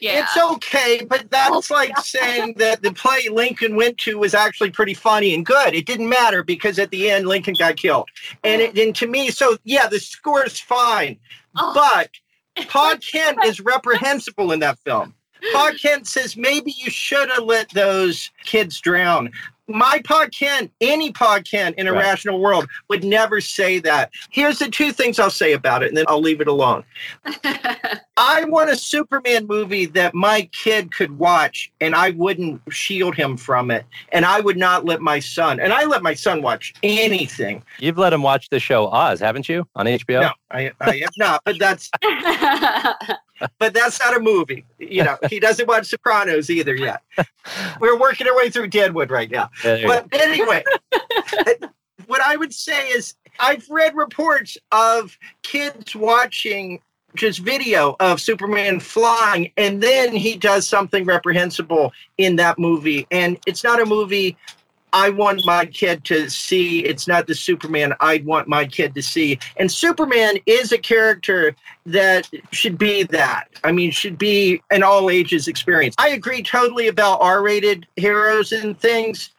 Yeah. It's okay, but that's Oh, like God. saying [LAUGHS] that the play Lincoln went to was actually pretty funny and good. It didn't matter because at the end Lincoln got killed. And it and to me, so yeah, the score is fine. Oh, But it's Pa Kent is reprehensible in that film. Pa Kent says maybe you should have let those kids drown. My Pa Kent, any Pa Kent in a Right. rational world would never say that. Here's the two things I'll say about it, and then I'll leave it alone. [LAUGHS] I want a Superman movie that my kid could watch and I wouldn't shield him from it. And I would not let my son, and I let my son watch anything. You've let him watch the show Oz, haven't you, on HBO? No, I, I have not, but that's [LAUGHS] but that's not a movie. You know, he doesn't watch Sopranos either yet. We're working our way through Deadwood right now. You go. But anyway, [LAUGHS] what I would say is I've read reports of kids watching just video of Superman flying, and then he does something reprehensible in that movie. And it's not a movie I want my kid to see. It's not the Superman I'd want my kid to see. And Superman is a character that should be that. I mean, should be an all ages experience. I agree totally about R rated heroes and things.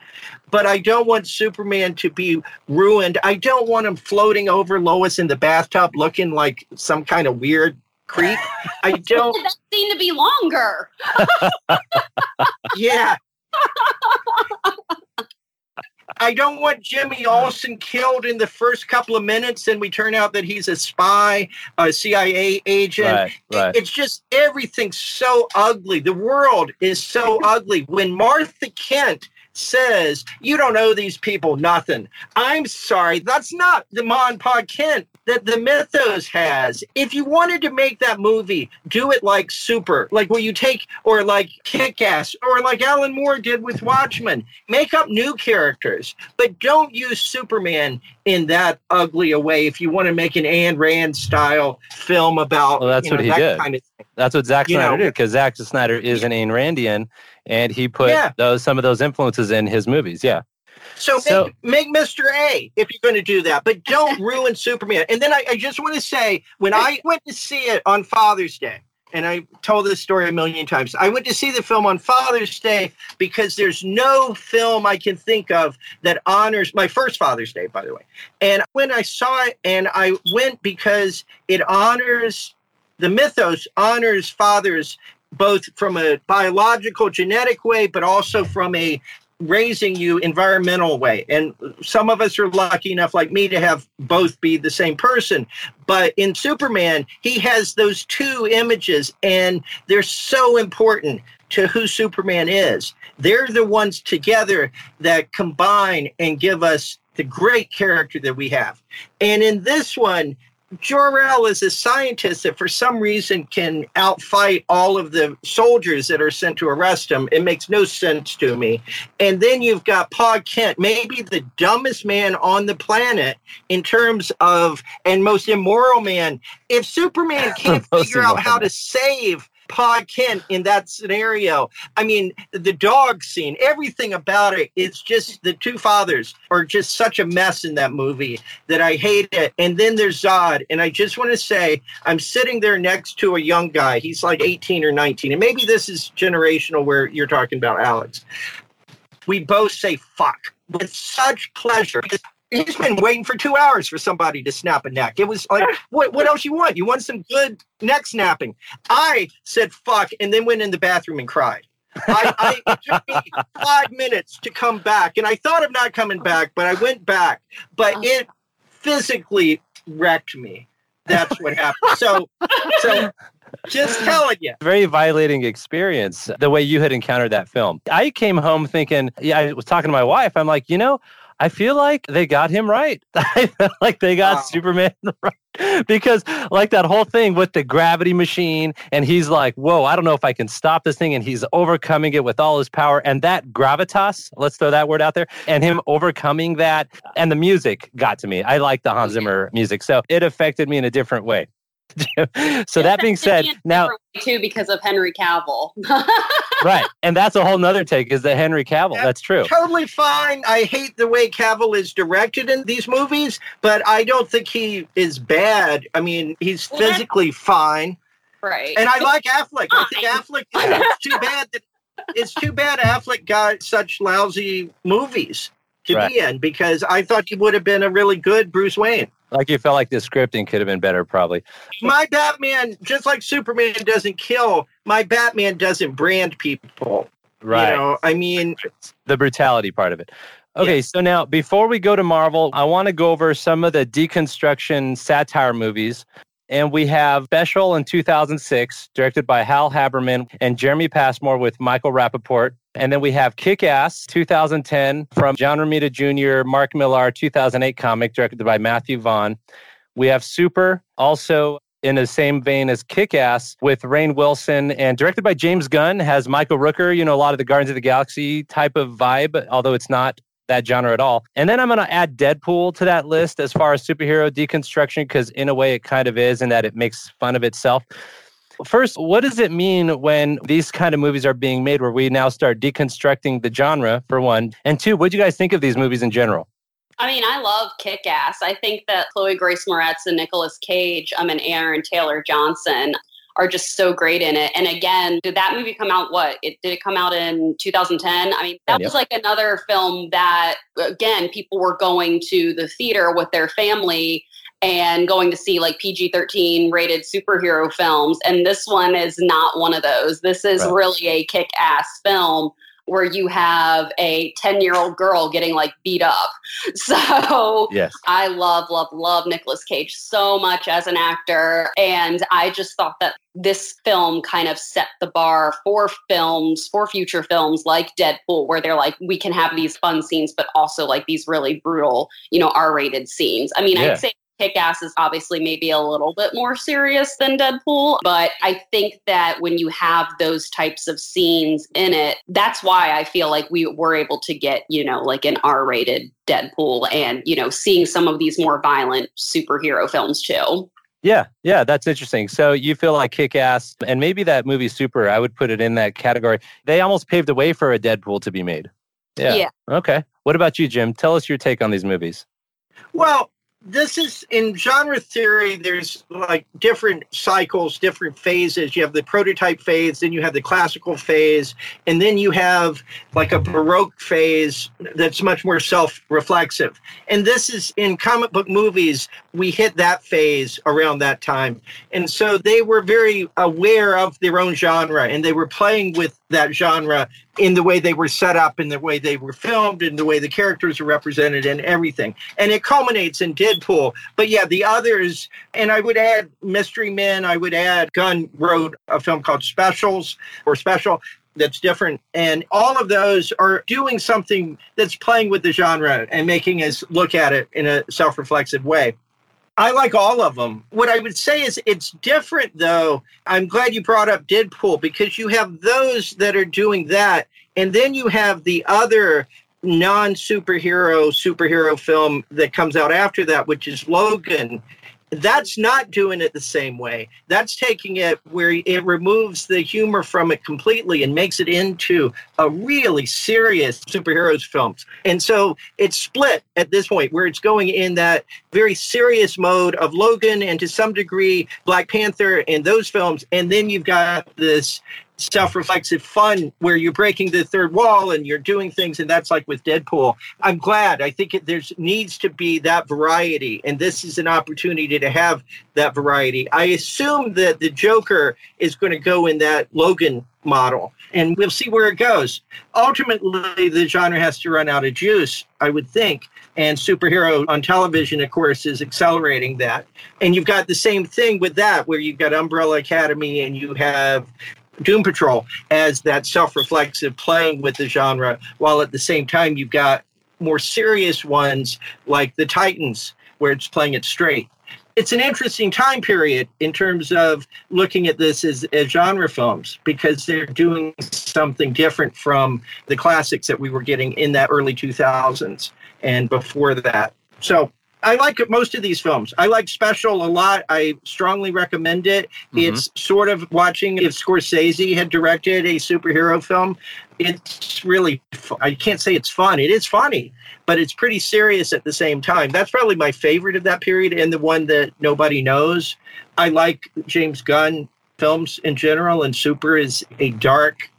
But I don't want Superman to be ruined. I don't want him floating over Lois in the bathtub looking like some kind of weird creep. I [LAUGHS] don't, that to be longer. [LAUGHS] yeah. [LAUGHS] I don't want Jimmy Olsen killed in the first couple of minutes, and we turn out that he's a spy, a CIA agent. Right, right. It's just everything's so ugly. The world is so [LAUGHS] ugly. When Martha Kent says, You don't owe these people nothing, I'm sorry. That's not the Mon Pa Kent that the mythos has. If you wanted to make that movie, do it like Super, like where you take, or like Kick Ass, or like Alan Moore did with Watchmen. Make up new characters, but don't use Superman in that ugly a way if you want to make an Ayn Rand style film about Well, that's you know, what he that did. kind of thing. That's what Zack You Snyder know- did because Zack Snyder is an Ayn Randian, and he put Yeah. those some of those influences in his movies. Yeah, So, So- make, make Mr. A if you're going to do that, but don't [LAUGHS] ruin Superman. And then I, I just want to say, when I [LAUGHS] went to see it on Father's Day, and I told this story a million times, I went to see the film on Father's Day because there's no film I can think of that honors my first Father's Day, by the way. And when I saw it, and I went because it honors the mythos, honors fathers both from a biological genetic way, but also from a raising you environmental way. And some of us are lucky enough like me to have both be the same person. But in superman he has those two images and they're so important to who superman is. They're the ones together that combine and give us the great character that we have. And in this one Jor-El is a scientist that for some reason can outfight all of the soldiers that are sent to arrest him. It makes no sense to me. And then you've got Pa Kent, maybe the dumbest man on the planet in terms of, and most immoral man. If Superman [LAUGHS] can't figure out how to save Pa Kent in that scenario, I mean, the dog scene, everything about it, it's just the two fathers are just such a mess in that movie that I hate it. And then there's Zod. And I just want to say, I'm sitting there next to a young guy. He's like 18 or 19. And maybe this is generational where you're talking about Alex. We both say fuck with such pleasure. Because He's been waiting for two hours for somebody to snap a neck. It was like, [LAUGHS] what, what else you want? You want some good neck snapping? I said fuck and then went in the bathroom and cried. I, I, it took me five minutes to come back, and I thought of not coming back, but I went back. But uh-huh. it physically wrecked me. That's what happened. So, so just telling you. very violating experience the way you had encountered that film. I came home thinking, yeah, I was talking to my wife. I'm like, you know, I feel like they got him right. [LAUGHS] I feel like they got Wow. Superman [LAUGHS] right. Because like that whole thing with the gravity machine, and he's like, whoa, I don't know if I can stop this thing. And he's overcoming it with all his power. And that gravitas, let's throw that word out there, and him overcoming that. And the music got to me. I like the Hans mm-hmm. Zimmer music. So it affected me in a different way. [LAUGHS] so that being said, now too because of Henry Cavill. [LAUGHS] right and that's a whole nother take is that henry cavill Yeah. that's true Totally fine. I hate the way Cavill is directed in these movies, but I don't think he is bad. I mean, he's Well, that- physically fine. Right. And I like Affleck. I think Affleck. It's too bad that it's too bad Affleck got such lousy movies to Right. be in because I thought he would have been a really good Bruce Wayne. Like you felt like the scripting could have been better, probably. My Batman, just like Superman doesn't kill, my Batman doesn't brand people. Right. You know, I mean, the brutality part of it. Okay, so now before we go to Marvel, I want to go over some of the deconstruction satire movies. And we have Special in 2006, directed by Hal Haberman and Jeremy Passmore with Michael Rapaport. And then we have Kick Ass 2010 from John Romita Jr., Mark Millar, 2008 comic, directed by Matthew Vaughn. We have Super, also in the same vein as Kick Ass with Rainn Wilson and directed by James Gunn, has Michael Rooker, you know, a lot of the Guardians of the Galaxy type of vibe, although it's not that genre at all. And then I'm going to add Deadpool to that list as far as superhero deconstruction, because in a way it kind of is in that it makes fun of itself. First, what does it mean when these kind of movies are being made where we now start deconstructing the genre, for one? And two, what do you guys think of these movies in general? I mean, I love Kick Ass. I think that Chloe Grace Moretz and Nicolas Cage um, and Aaron Taylor Johnson are just so great in it. And again, did that movie come out? What it did it come out in 2010? I mean, that Yep. was like another film that again people were going to the theater with their family and going to see like PG-13 rated superhero films. And this one is not one of those. This is Right. really a kick-ass film where you have a 10-year-old girl getting like beat up. [LAUGHS] So Yes. I love, love, love Nicolas Cage so much as an actor. And I just thought that this film kind of set the bar for films, for future films like Deadpool, where they're like, we can have these fun scenes, but also like these really brutal, you know, R rated scenes. I mean, Yeah. I'd say Kick Ass is obviously maybe a little bit more serious than Deadpool, but I think that when you have those types of scenes in it, that's why I feel like we were able to get, you know, like an R rated Deadpool and, you know, seeing some of these more violent superhero films too. Yeah, yeah, that's interesting. So you feel like Kick Ass and maybe that movie Super, I would put it in that category. They almost paved the way for a Deadpool to be made. Yeah. Yeah. Okay. What about you, Jim? Tell us your take on these movies. well, this is in genre theory, there's like different cycles, different phases. You have the prototype phase, then you have the classical phase, and then you have like a Baroque phase that's much more self reflexive. And this is in comic book movies, we hit that phase around that time. And so they were very aware of their own genre and they were playing with that genre in the way they were set up, in the way they were filmed, in the way the characters are represented, and everything. And it culminates in Deadpool. But yeah, the others, and I would add Mystery Men, I would add Gunn wrote a film called Specials or Special that's different. And all of those are doing something that's playing with the genre and making us look at it in a self reflexive way. I like all of them. What I would say is it's different, though. I'm glad you brought up Deadpool because you have those that are doing that. And then you have the other non superhero superhero film that comes out after that, which is Logan. That's not doing it the same way. That's taking it where it removes the humor from it completely and makes it into a really serious superheroes films. And so it's split at this point where it's going in that very serious mode of Logan and to some degree Black Panther and those films. And then you've got this self-reflexive fun where you're breaking the third wall and you're doing things and that's like with deadpool. I'm glad. I think there's needs to be that variety and this is an opportunity to have that variety. I assume that the joker is going to go in that logan model and we'll see where it goes. Ultimately the genre has to run out of juice i would think and superhero on television of course is accelerating that. And you've got the same thing with that where you've got umbrella academy and you have Doom Patrol as that self-reflexive playing with the genre, while at the same time you've got more serious ones like the Titans, where it's playing it straight. It's an interesting time period in terms of looking at this as, as genre films because they're doing something different from the classics that we were getting in that early 2000s and before that. So I like most of these films. I like Special a lot. I strongly recommend it. Mhm. It's sort of watching if Scorsese had directed a superhero film. It's really, I can't say it's fun. It is funny, but it's pretty serious at the same time. That's probably my favorite of that period and the one that nobody knows. I like James Gunn films in general, and Super is a dark,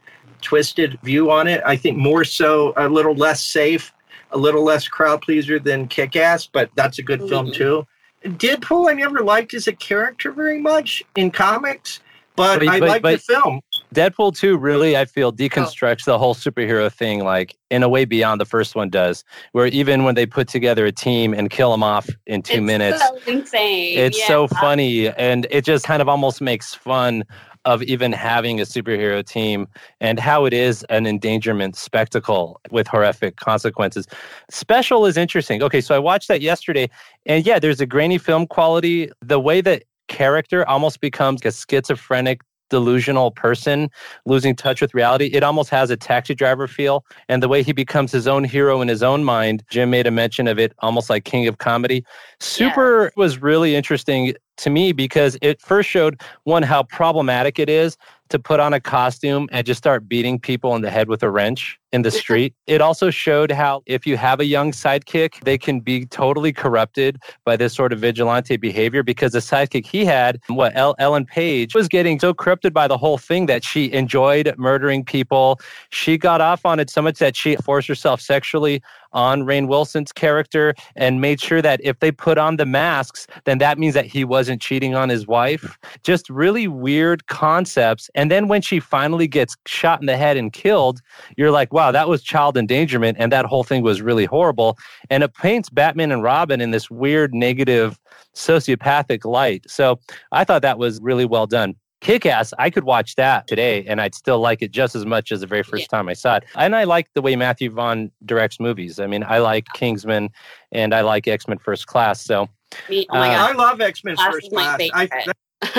twisted view on it. I think more so a little less safe, a little less crowd pleaser than Kick Ass, but that's a good mm-hmm. film too. Deadpool, I never liked as a character very much in comics, but, but I like the film. Deadpool 2 really, I feel, deconstructs oh. the whole superhero thing, like in a way beyond the first one does, where even when they put together a team and kill them off in two it's minutes, so insane. It's yeah. so funny. And it just kind of almost makes fun of even having a superhero team and how it is an endangerment spectacle with horrific consequences. Special is interesting. Okay, so I watched that yesterday, and yeah, there's a grainy film quality. The way that character almost becomes a schizophrenic delusional person losing touch with reality. It almost has a taxi driver feel. And the way he becomes his own hero in his own mind, Jim made a mention of it almost like King of Comedy. Super yeah. was really interesting to me because it first showed one how problematic it is to put on a costume and just start beating people in the head with a wrench in the street. it also showed how if you have a young sidekick, they can be totally corrupted by this sort of vigilante behavior because the sidekick he had, what Ellen Page, was getting so corrupted by the whole thing that she enjoyed murdering people. She got off on it so much that she forced herself sexually on Rainn Wilson's character and made sure that if they put on the masks, then that means that he wasn't cheating on his wife. Just really weird concepts. And then when she finally gets shot in the head and killed, you're like, wow, that was child endangerment. And that whole thing was really horrible. And it paints Batman and Robin in this weird, negative, sociopathic light. So I thought that was really well done. Kick Ass, I could watch that today and I'd still like it just as much as the very first yeah. time I saw it. And I like the way Matthew Vaughn directs movies. I mean, I like Kingsman and I like X Men First Class. So, Me, oh uh, I love X Men First Class. I,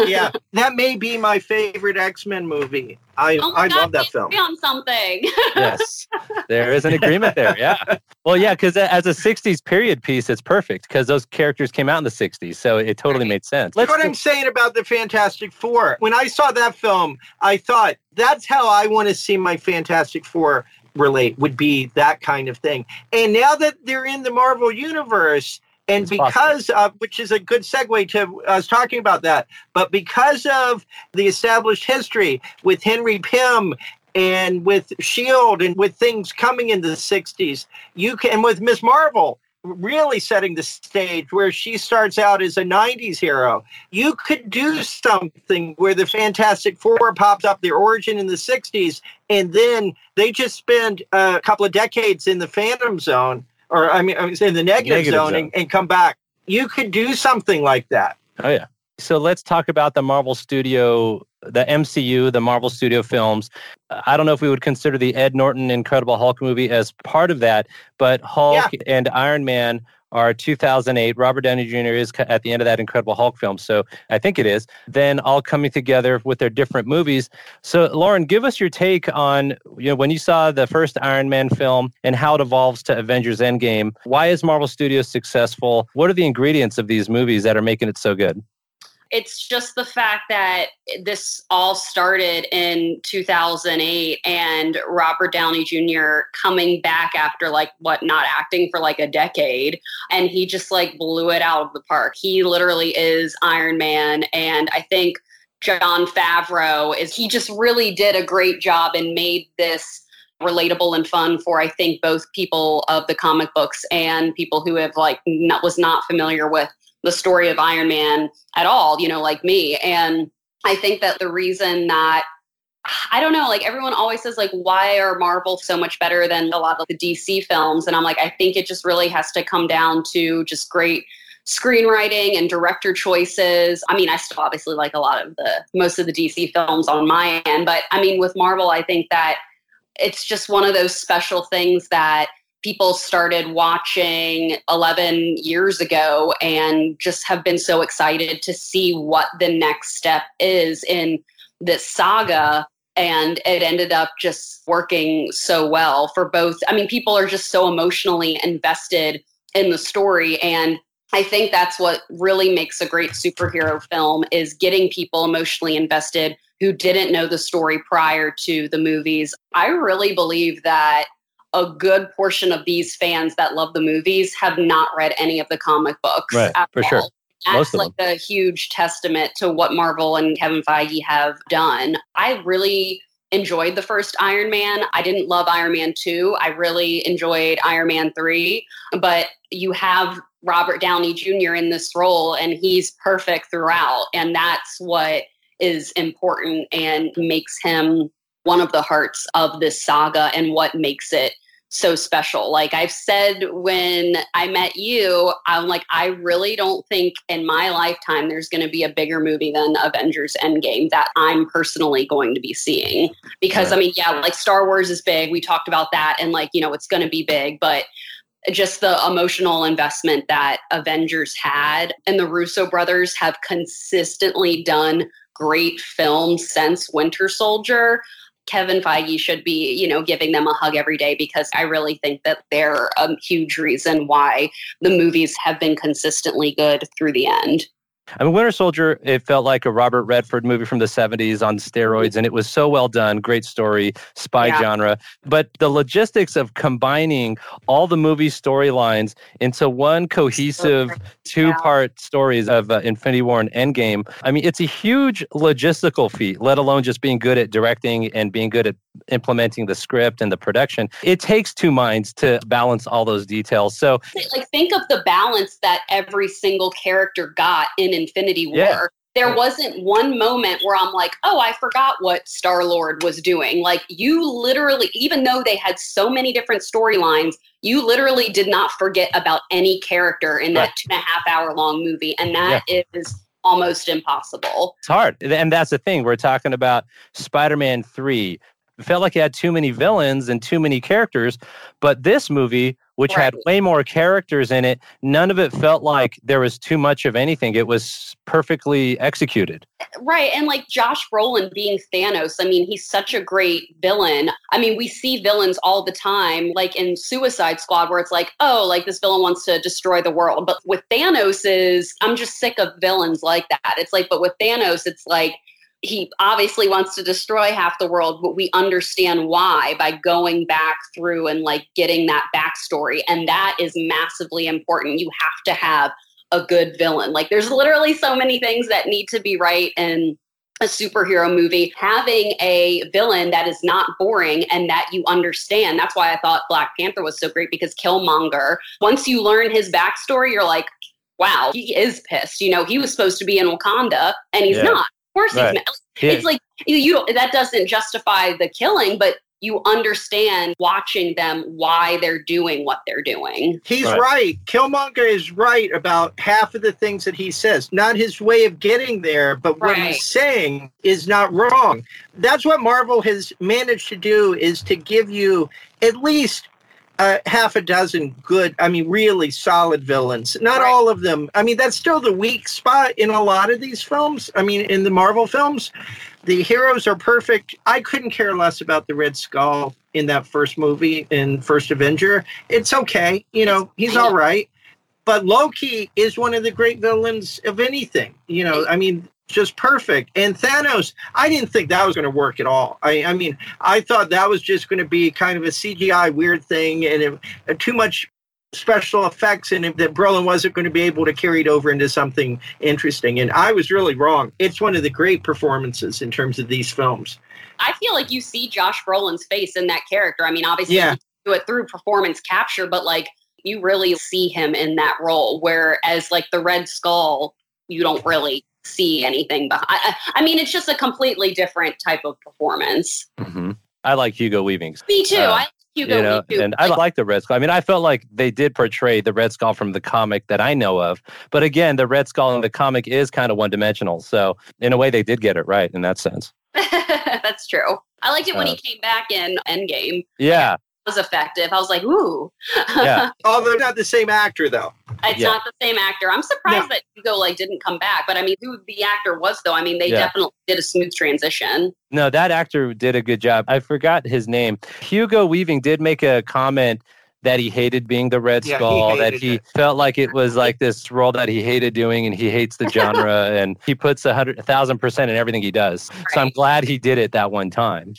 yeah, that may be my favorite X Men movie. I oh I God, love that film. On something. yes, [LAUGHS] there is an agreement there. Yeah. Well, yeah, because as a '60s period piece, it's perfect because those characters came out in the '60s, so it totally right. made sense. Let's what I'm saying about the Fantastic Four. When I saw that film, I thought that's how I want to see my Fantastic Four relate. Would be that kind of thing. And now that they're in the Marvel universe and it's because of, which is a good segue to us talking about that, but because of the established history with Henry Pym and with Shield and with things coming in the 60s, you can, and with Miss Marvel, really setting the stage where she starts out as a 90s hero. You could do something where the Fantastic Four pops up their origin in the 60s, and then they just spend a couple of decades in the Phantom Zone or I mean, I in the negative, negative zone, zone. And, and come back. You could do something like that. Oh yeah. So let's talk about the Marvel Studio, the MCU, the Marvel Studio films. I don't know if we would consider the Ed Norton Incredible Hulk movie as part of that, but Hulk yeah. and Iron Man are 2008. Robert Downey Jr. is at the end of that Incredible Hulk film, so I think it is. Then all coming together with their different movies. So, Lauren, give us your take on you know when you saw the first Iron Man film and how it evolves to Avengers Endgame. Why is Marvel Studios successful? What are the ingredients of these movies that are making it so good? It's just the fact that this all started in 2008 and Robert Downey Jr. coming back after like what not acting for like a decade and he just like blew it out of the park. He literally is Iron Man and I think Jon Favreau is he just really did a great job and made this relatable and fun for I think both people of the comic books and people who have like not was not familiar with the story of Iron Man at all, you know, like me. And I think that the reason that I don't know, like everyone always says, like, why are Marvel so much better than a lot of the DC films? And I'm like, I think it just really has to come down to just great screenwriting and director choices. I mean, I still obviously like a lot of the most of the DC films on my end, but I mean, with Marvel, I think that it's just one of those special things that people started watching 11 years ago and just have been so excited to see what the next step is in this saga. And it ended up just working so well for both. I mean people are just so emotionally invested in the story. And i think that's what really makes a great superhero film is getting people emotionally invested who didn't know the story prior to the movies. I really believe that a good portion of these fans that love the movies have not read any of the comic books. Right, for all. sure. that's like a huge testament to what Marvel and Kevin Feige have done. I really enjoyed the first Iron Man. I didn't love Iron Man 2. I really enjoyed Iron Man 3, but you have Robert Downey Jr. in this role and he's perfect throughout and that's what is important and makes him one of the hearts of this saga and what makes it so special. Like I've said when I met you, I'm like, I really don't think in my lifetime there's going to be a bigger movie than Avengers Endgame that I'm personally going to be seeing. Because, Right. I mean, yeah, like Star Wars is big. We talked about that and like, you know, it's going to be big, but just the emotional investment that Avengers had and the Russo brothers have consistently done great films since Winter Soldier. Kevin Feige should be, you know, giving them a hug every day because I really think that they're a huge reason why the movies have been consistently good through the end. I mean, Winter Soldier, it felt like a Robert Redford movie from the 70s on steroids, and it was so well done. Great story, spy Yeah. genre. But the logistics of combining all the movie storylines into one cohesive two part stories of uh, Infinity War and Endgame, I mean, it's a huge logistical feat, let alone just being good at directing and being good at implementing the script and the production. It takes two minds to balance all those details. So, Like, think of the balance that every single character got in Infinity War. Yeah. There wasn't one moment where I'm like, oh, I forgot what Star Lord was doing. Like, you literally, even though they had so many different storylines, you literally did not forget about any character in that Right. two and a half hour long movie. And that is almost impossible. It's hard. And that's the thing. We're talking about Spider Man 3. It felt like it had too many villains and too many characters. But this movie, which had way more characters in it, none of it felt like there was too much of anything. It was perfectly executed. Eh, right. And like Josh Brolin being Thanos, I mean, he's such a great villain. I mean, we see villains all the time, like in Suicide Squad, where it's like, oh, like this villain wants to destroy the world. But with Thanos is I'm just sick of villains like that. It's like, but with Thanos, it's like he obviously wants to destroy half the world, but we understand why by going back through and like getting that backstory. And that is massively important. You have to have a good villain. Like there's literally so many things that need to be right in a superhero movie. Having a villain that is not boring and that you understand. That's why I thought Black Panther was so great because Killmonger, once you learn his backstory, you're like, wow, he is pissed. You know, he was supposed to be in Wakanda and he's Yeah. not. Of course Right. he's not. Yeah. It's like you, you that doesn't justify the killing, but you understand watching them why they're doing what they're doing. He's Right. right. Killmonger is right about half of the things that he says. Not his way of getting there, but what he's saying is not wrong. That's what Marvel has managed to do is to give you at least uh, half a dozen good, I mean, really solid villains. Not Right. all of them. I mean, that's still the weak spot in a lot of these films. I mean, in the Marvel films, the heroes are perfect. I couldn't care less about the Red Skull in that first movie in First Avenger. It's okay. You know, he's all right. But Loki is one of the great villains of anything. You know, I mean, just perfect. And Thanos, I didn't think that was going to work at all. I, I mean, I thought that was just going to be kind of a CGI weird thing and it, uh, too much special effects and that Brolin wasn't going to be able to carry it over into something interesting. And I was really wrong. It's one of the great performances in terms of these films. I feel like you see Josh Brolin's face in that character. I mean, obviously Yeah. you do it through performance capture, but like you really see him in that role. Whereas like the Red Skull, you don't really see anything behind. I, I mean, it's just a completely different type of performance. hmm I like Hugo Weaving. Me too. Uh, I like Hugo you know, Weaving. and I like the Red Skull. I mean, I felt like they did portray the Red Skull from the comic that I know of. But again, the Red Skull in the comic is kind of one dimensional. So in a way, they did get it right in that sense. [LAUGHS] That's true. I liked it when Uh, he came back in Endgame. Yeah, was effective. I was like, ooh. Yeah. Oh, Although not the same actor, though. it's Yeah. not the same actor. I'm surprised that Hugo like didn't come back. But I mean, who the actor was though? I mean, they Yeah. definitely did a smooth transition. no, that actor did a good job. I forgot his name. Hugo Weaving did make a comment that he hated being the Red Yeah, he Skull, that he it. felt like it was like this role that he hated doing and he hates the genre [LAUGHS] and he puts a hundred a thousand percent in everything he does. So I'm glad he did it that one time.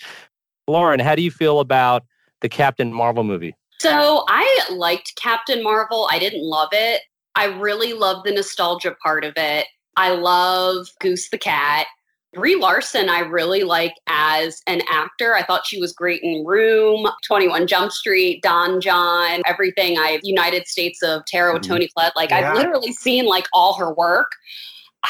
Lauren, how do you feel about the Captain Marvel movie? So I liked Captain Marvel. I didn't love it. I really love the nostalgia part of it. I love Goose the Cat. Brie Larson, I really like as an actor. I thought she was great in Room, 21 Jump Street, Don Jon, everything. I United States of Tara with mm-hmm. Toni Collette. Like yeah. I've literally seen like all her work.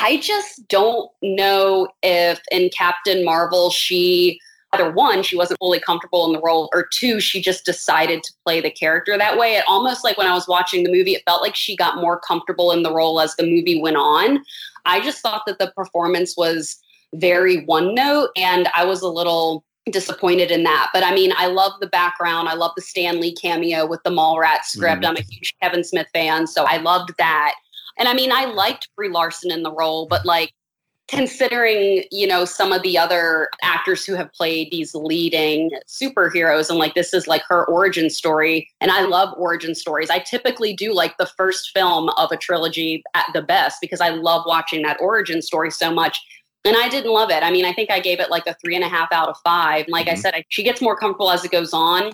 I just don't know if in Captain Marvel she either one, she wasn't fully comfortable in the role, or two, she just decided to play the character that way. It almost like when I was watching the movie, it felt like she got more comfortable in the role as the movie went on. I just thought that the performance was very one note, and I was a little disappointed in that. But I mean, I love the background. I love the Stan Lee cameo with the Mallrats script. Mm. I'm a huge Kevin Smith fan, so I loved that. And I mean, I liked Brie Larson in the role, but like considering you know some of the other actors who have played these leading superheroes and like this is like her origin story and i love origin stories. I typically do like the first film of a trilogy at the best because i love watching that origin story so much and i didn't love it. I mean i think i gave it like a three and a half out of five. Like mm-hmm. i said I, she gets more comfortable as it goes on.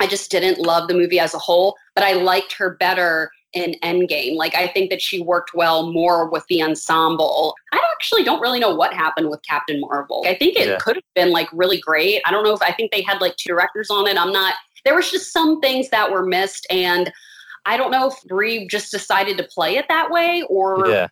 I just didn't love the movie as a whole but i liked her better in Endgame. Like I think that she worked well more with the ensemble. I actually don't really know what happened with Captain Marvel. I think it yeah. could have been like really great. I don't know if I think they had like two directors on it. I'm not there was just some things that were missed and I don't know if Brie just decided to play it that way or yeah.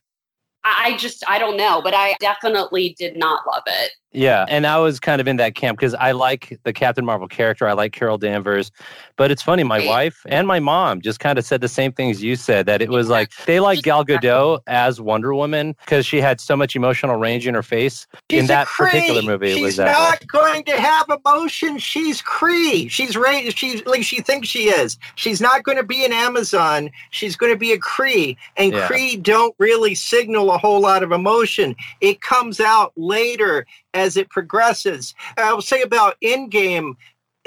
I just I don't know, but I definitely did not love it. Yeah, and I was kind of in that camp because I like the Captain Marvel character. I like Carol Danvers, but it's funny. My right. wife and my mom just kind of said the same things you said. That it was like they like Gal Gadot as Wonder Woman because she had so much emotional range in her face She's in that particular movie. She's was not going to have emotion. She's Kree. She's right. She's like she thinks she is. She's not going to be an Amazon. She's going to be a Kree, and yeah. Kree don't really signal a whole lot of emotion. It comes out later as it progresses. I will say about Endgame,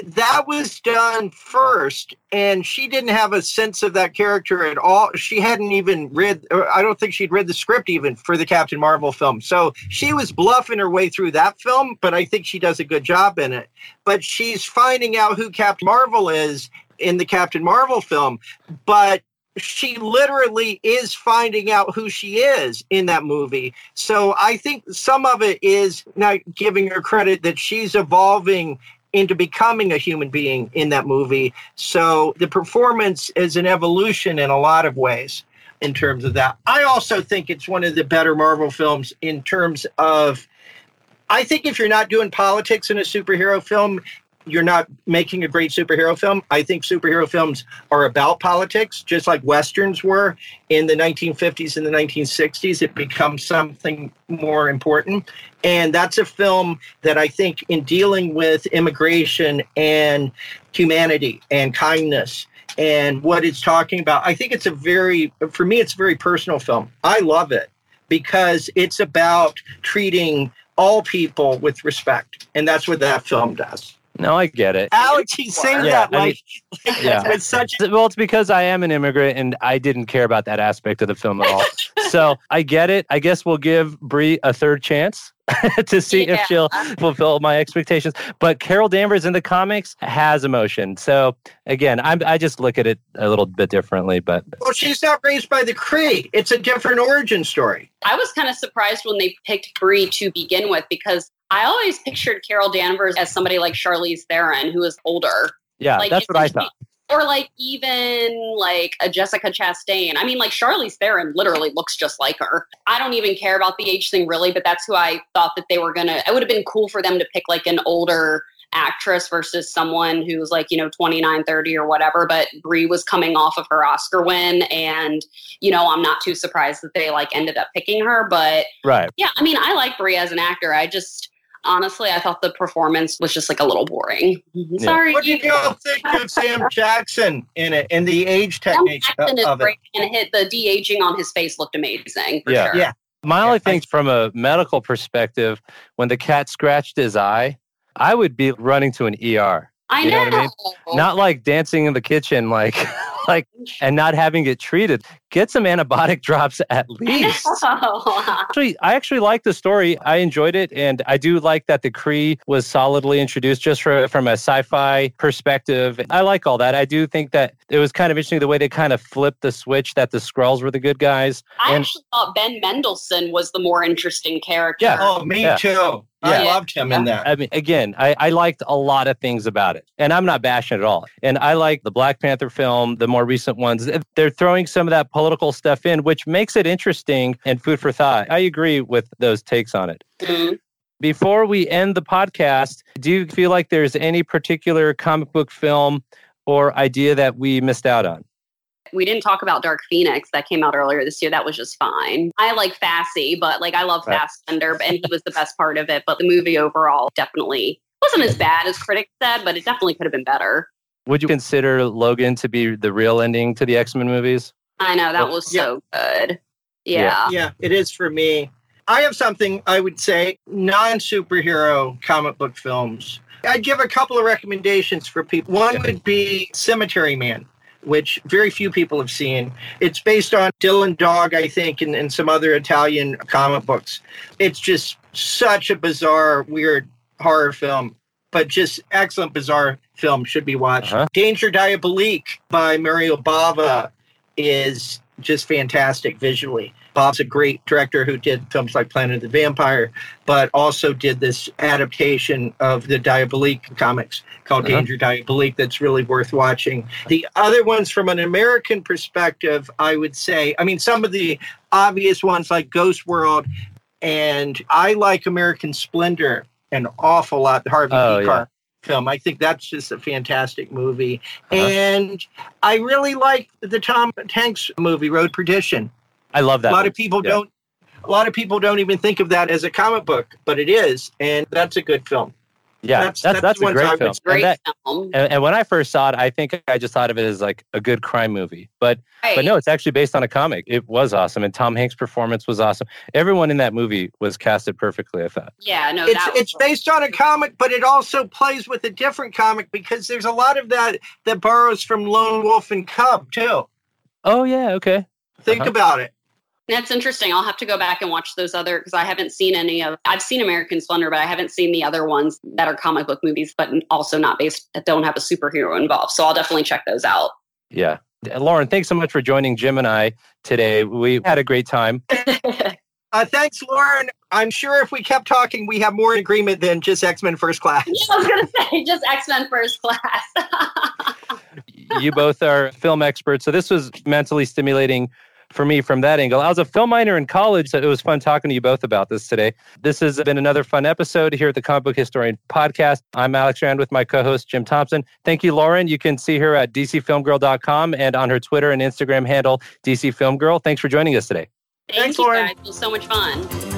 that was done first, and she didn't have a sense of that character at all. She hadn't even read, uh, I don't think she'd read the script even for the Captain Marvel film. So she was bluffing her way through that film, but I think she does a good job in it. But she's finding out who Captain Marvel is in the Captain Marvel film. But she literally is finding out who she is in that movie. So I think some of it is not giving her credit that she's evolving into becoming a human being in that movie. So the performance is an evolution in a lot of ways in terms of that. I also think it's one of the better Marvel films in terms of I think if you're not doing politics in a superhero film, you're not making a great superhero film. I think superhero films are about politics, just like westerns were in the 1950s and the 1960s. It becomes something more important. And that's a film that I think, in dealing with immigration and humanity and kindness and what it's talking about, I think it's a very, for me, it's a very personal film. I love it because it's about treating all people with respect. And that's what that film does. No, I get it. Alex, he's saying yeah, that like, I mean, yeah. [LAUGHS] it's such. Well, it's because I am an immigrant and I didn't care about that aspect of the film at all. [LAUGHS] so I get it. I guess we'll give Brie a third chance. [LAUGHS] to see yeah. if she'll fulfill my expectations. But Carol Danvers in the comics has emotion. So again, I'm, I just look at it a little bit differently. But well, she's not raised by the Kree. It's a different origin story. I was kind of surprised when they picked Brie to begin with because I always pictured Carol Danvers as somebody like Charlize Theron, who is older. Yeah, like, that's what I thought. Or like even like a Jessica Chastain. I mean, like Charlize Theron literally looks just like her. I don't even care about the age thing really, but that's who I thought that they were gonna. It would have been cool for them to pick like an older actress versus someone who's like, you know, 29, 30 or whatever. But Brie was coming off of her Oscar win. And, you know, I'm not too surprised that they like ended up picking her. But right. yeah, I mean, I like Brie as an actor. I just, honestly, I thought the performance was just like a little boring. Yeah. Sorry. What did y'all think of Sam [LAUGHS] Jackson in it and the age technique Sam Jackson of, is great it? And hit the de aging on his face looked amazing. yeah, sure. yeah. My only thing from a medical perspective, when the cat scratched his eye, I would be running to an ER. I you know. know. what I mean? Not like dancing in the kitchen, like [LAUGHS] like and not having it treated. Get some antibiotic [LAUGHS] drops at [LAUGHS] least. actually, I actually like the story. I enjoyed it, and I do like that the Kree was solidly introduced just for, from a sci-fi perspective. I like all that. I do think that it was kind of interesting the way they kind of flipped the switch that the Skrulls were the good guys. I and, actually thought Ben Mendelsohn was the more interesting character. Yeah. Oh, me yeah. too. I loved him in that. I mean, again, I, I liked a lot of things about it, and I'm not bashing it at all. And I like the Black Panther film, the more recent ones. They're throwing some of that political stuff in, which makes it interesting and food for thought. I agree with those takes on it. Mm-hmm. Before we end the podcast, do you feel like there's any particular comic book film or idea that we missed out on? We didn't talk about Dark Phoenix that came out earlier this year. That was just fine. I like Fassy, but like I love right. Fassbender, and he was the best part of it. But the movie overall definitely wasn't as bad as critics said, but it definitely could have been better. Would you consider Logan to be the real ending to the X Men movies? I know that was so good. Yeah. Yeah, it is for me. I have something I would say non superhero comic book films. I'd give a couple of recommendations for people. One would be Cemetery Man, which very few people have seen. It's based on Dylan Dog, I think, and, and some other Italian comic books. It's just such a bizarre, weird horror film, but just excellent, bizarre film should be watched. Uh-huh. Danger Diabolik by Mario Bava is just fantastic visually. Bob's a great director who did films like Planet of the Vampire, but also did this adaptation of the Diabolik comics called uh-huh. Danger Diabolik that's really worth watching. The other ones from an American perspective, I would say, I mean, some of the obvious ones like Ghost World, and I like American Splendor an awful lot, Harvey oh, Pekar. Yeah film. I think that's just a fantastic movie. Uh-huh. And I really like the Tom Hanks movie, Road Perdition. I love that. A lot movie. of people yeah. don't. A lot of people don't even think of that as a comic book, but it is, and that's a good film. Yeah, that's that's, that's, that's a great film. Great and, that, film. And, and, when I first saw it, I think I just thought of it as like a good crime movie. But right. but no, it's actually based on a comic. It was awesome, and Tom Hanks' performance was awesome. Everyone in that movie was casted perfectly. I thought. Yeah, no, it's it's based on a comic, but it also plays with a different comic because there's a lot of that that borrows from Lone Wolf and Cub too. Oh yeah, okay. Think uh-huh. about it. That's interesting. I'll have to go back and watch those other because I haven't seen any of. I've seen American Splendor, but I haven't seen the other ones that are comic book movies, but also not based that don't have a superhero involved. So I'll definitely check those out. Yeah, Lauren, thanks so much for joining Jim and I today. We had a great time. [LAUGHS] uh, thanks, Lauren. I'm sure if we kept talking, we have more agreement than just X Men First Class. Yeah, I was going [LAUGHS] to say just X Men First Class. [LAUGHS] you both are film experts, so this was mentally stimulating for me from that angle. I was a film minor in college, so it was fun talking to you both about this today. This has been another fun episode here at the Comic Book Historian Podcast. I'm Alex Grand with my co-host Jim Thompson. Thank you, Lauren. You can see her at dcfilmgirl.com and on her Twitter and Instagram handle, DCFilmGirl. Thanks for joining us today. Thank Thanks, you, Lauren. guys. It was so much fun.